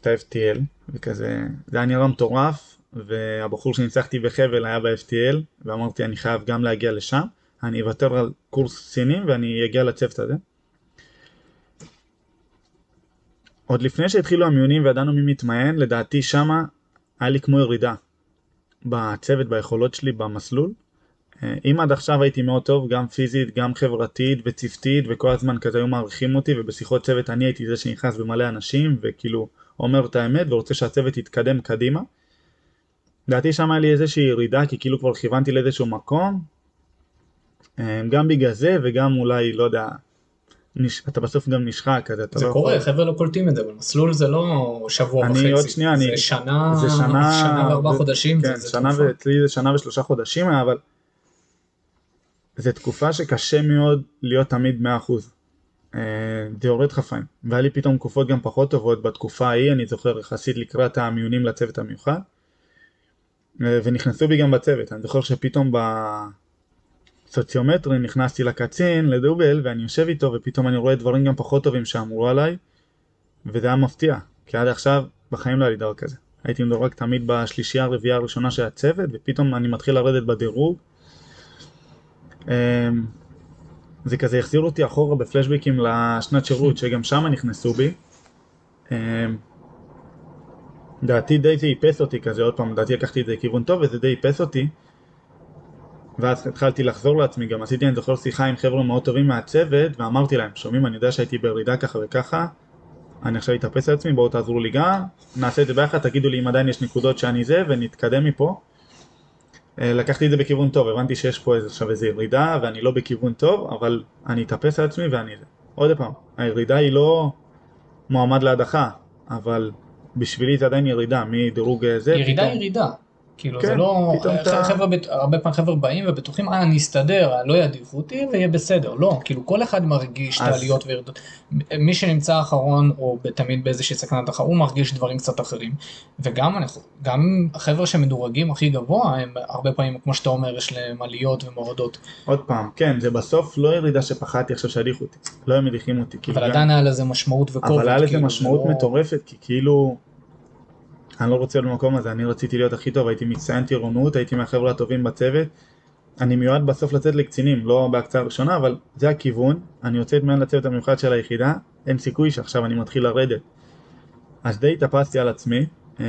את ה-FTL, וכזה, זה היה נראה מטורף, והבחור שניצחתי בחבל היה ב-FTL, ואמרתי אני חייב גם להגיע לשם, אני אוותר על קורס קצינים ואני אגיע לצוות הזה. עוד לפני שהתחילו המיונים וידענו מי מתמיין, לדעתי שמה היה לי כמו ירידה בצוות, ביכולות שלי, במסלול. אה, אם עד עכשיו הייתי מאוד טוב, גם פיזית, גם חברתית וצוותית, וכל הזמן כזה היו מעריכים אותי, ובשיחות צוות אני הייתי זה שנכנס במלא אנשים, וכאילו אומר את האמת ורוצה שהצוות יתקדם קדימה. לדעתי שם היה לי איזושהי ירידה כי כאילו כבר כיוונתי לאיזשהו מקום. אה, גם בגלל זה וגם אולי לא יודע נש... אתה בסוף גם נשחק, אז אתה זה לא קורה, יכול... חבר'ה לא קולטים את זה, במסלול זה לא שבוע אני וחצי. עוד שנייה, זה אני- שנה, זה שנה, שנה וארבעה ו- חודשים, כן, זה, זה שנה תקופה. זה שנה ושלושה חודשים אבל זו תקופה שקשה מאוד להיות תמיד 100%. אה, זה יורד לפעמים. והיה לי פתאום תקופות גם פחות טובות בתקופה ההיא, אני זוכר יחסית לקראת המיונים לצוות המיוחד. ונכנסו בי גם בצוות, אני זוכר שפתאום בסוציומטרי נכנסתי לקצין, לדובל, ואני יושב איתו ופתאום אני רואה דברים גם פחות טובים שאמרו עליי, וזה היה מפתיע, כי עד עכשיו בחיים לא היה לי דבר כזה. הייתי מדורג תמיד בשלישייה הרביעייה הראשונה של הצוות, ופתאום אני מתחיל לרדת בדירוג. אמ, זה כזה החזיר אותי אחורה בפלשבקים לשנת שירות, שגם שם נכנסו בי. דעתי די זה איפס אותי כזה, עוד פעם, דעתי לקחתי את זה לכיוון טוב וזה די איפס אותי. ואז התחלתי לחזור לעצמי, גם עשיתי, אני זוכר שיחה עם חבר'ה מאוד טובים מהצוות, ואמרתי להם, שומעים, אני יודע שהייתי בירידה ככה וככה, אני עכשיו אתאפס על עצמי, בואו תעזרו לי גם, נעשה את זה ביחד, תגידו לי אם עדיין יש נקודות שאני זה, ונתקדם מפה. אה, לקחתי את זה בכיוון טוב, הבנתי שיש פה עכשיו איזה ירידה, ואני לא בכיוון טוב, אבל אני אתאפס על עצמי ואני זה. עוד פעם, הירידה היא לא מועמד להדחה, אבל בשבילי זה עדיין ירידה, מדירוג אה, זה, ירידה פתאום- ירידה. כאילו כן, זה לא, אתה- חבר'ה, בט- הרבה פעמים חבר'ה באים ובטוחים, אה, אני אסתדר, לא ידיחו אותי ויהיה בסדר. לא, כאילו כל אחד מרגיש את אז- העליות וירידות. מי שנמצא אחרון, או תמיד באיזושהי סכנת אחר, הוא מרגיש דברים קצת אחרים. וגם אנחנו, גם החבר'ה שמדורגים הכי גבוה, הם הרבה פעמים, כמו שאתה אומר, יש להם עליות ומורדות. עוד פעם, כן, זה בסוף לא ירידה שפחדתי עכשיו שידיחו אותי, לא הם מדיחים אותי, אבל גם- עדיין היה לזה משמעות וכובד. אבל היה לזה כאילו, משמעות לא- מטורפת, כי כאילו, אני לא רוצה להיות במקום הזה, אני רציתי להיות הכי טוב, הייתי מצטיין טירונות, הייתי מהחבר'ה הטובים בצוות, אני מיועד בסוף לצאת לקצינים, לא בהקצאה הראשונה, אבל זה הכיוון, אני יוצא מיד לצוות המיוחד של היחידה, אין סיכוי שעכשיו אני מתחיל לרדת. אז די התאפסתי על עצמי, אמ,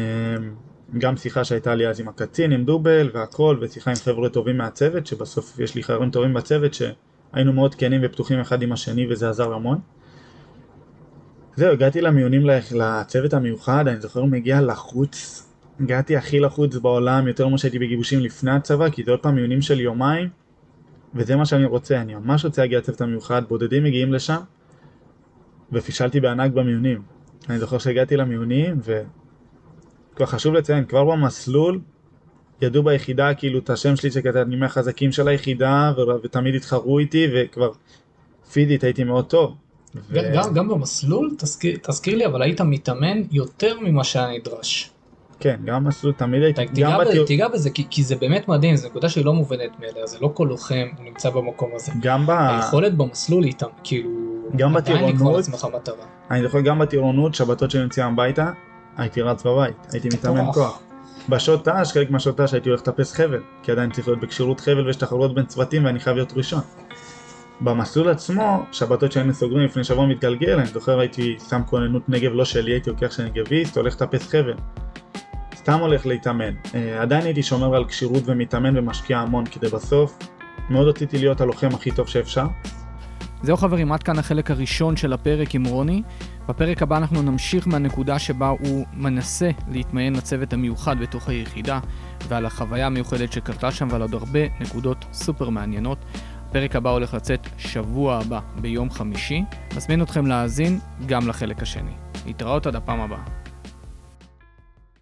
גם שיחה שהייתה לי אז עם הקצין, עם דובל והכל, ושיחה עם חבר'ה טובים מהצוות, שבסוף יש לי חברים טובים בצוות, שהיינו מאוד כנים ופתוחים אחד עם השני וזה עזר המון. זהו, הגעתי למיונים לצוות המיוחד, אני זוכר מגיע לחוץ, הגעתי הכי לחוץ בעולם, יותר ממה שהייתי בגיבושים לפני הצבא, כי זה עוד פעם מיונים של יומיים, וזה מה שאני רוצה, אני ממש רוצה להגיע לצוות המיוחד, בודדים מגיעים לשם, ופישלתי בענק במיונים. אני זוכר שהגעתי למיונים, וכבר חשוב לציין, כבר במסלול, ידעו ביחידה כאילו את השם שלי שכזה אני מהחזקים של היחידה, ו- ותמיד התחרו איתי, וכבר פיזית הייתי מאוד טוב. ו- גם- גם, במסלול, תזכיר, תזכיר לי, אבל היית מתאמן יותר ממה שהיה נדרש. כן, גם מסלול, תמיד הייתי, תיגע גם, בזה- בתיר... תיגע בזה, כי, כי זה באמת מדהים, זו נקודה שהיא לא מובנת מאליה, זה לא כל לוחם הוא נמצא במקום הזה. גם ב... היכולת במסלול היא איתם, כאילו, גם בטירונות-. אני זוכר גם בטירונות, שבתות שאני יוצא הביתה, הייתי רץ בבית, הייתי מתאמן. כוח. בשעות ת"ש, חלק מהשעות ת"ש הייתי הולך לטפס חבל, כי עדיין צריך להיות בכשירות חבל ויש תחרויות בין צוותים ואני חייב להיות ראשון. במסלול עצמו, שבתות שהיינו סוגרים לפני שבוע מתגלגל, אני זוכר הייתי שם כוננות נגב לא שלי, הייתי לוקח של נגביסט, הולך לטפס חבל. סתם הולך להתאמן. אה, עדיין הייתי שומר על כשירות ומתאמן ומשקיע המון, כדי בסוף מאוד רציתי להיות הלוחם הכי טוב שאפשר. זהו חברים, עד כאן החלק הראשון של הפרק עם רוני. בפרק הבא אנחנו נמשיך מהנקודה שבה הוא מנסה להתמיין לצוות המיוחד בתוך היחידה, ועל החוויה המיוחדת שקרתה שם ועל עוד הרבה נקודות סופר מעניינות. הפרק הבא הולך לצאת שבוע הבא, ביום חמישי. מזמין אתכם להאזין גם לחלק השני. להתראות עד הפעם הבאה.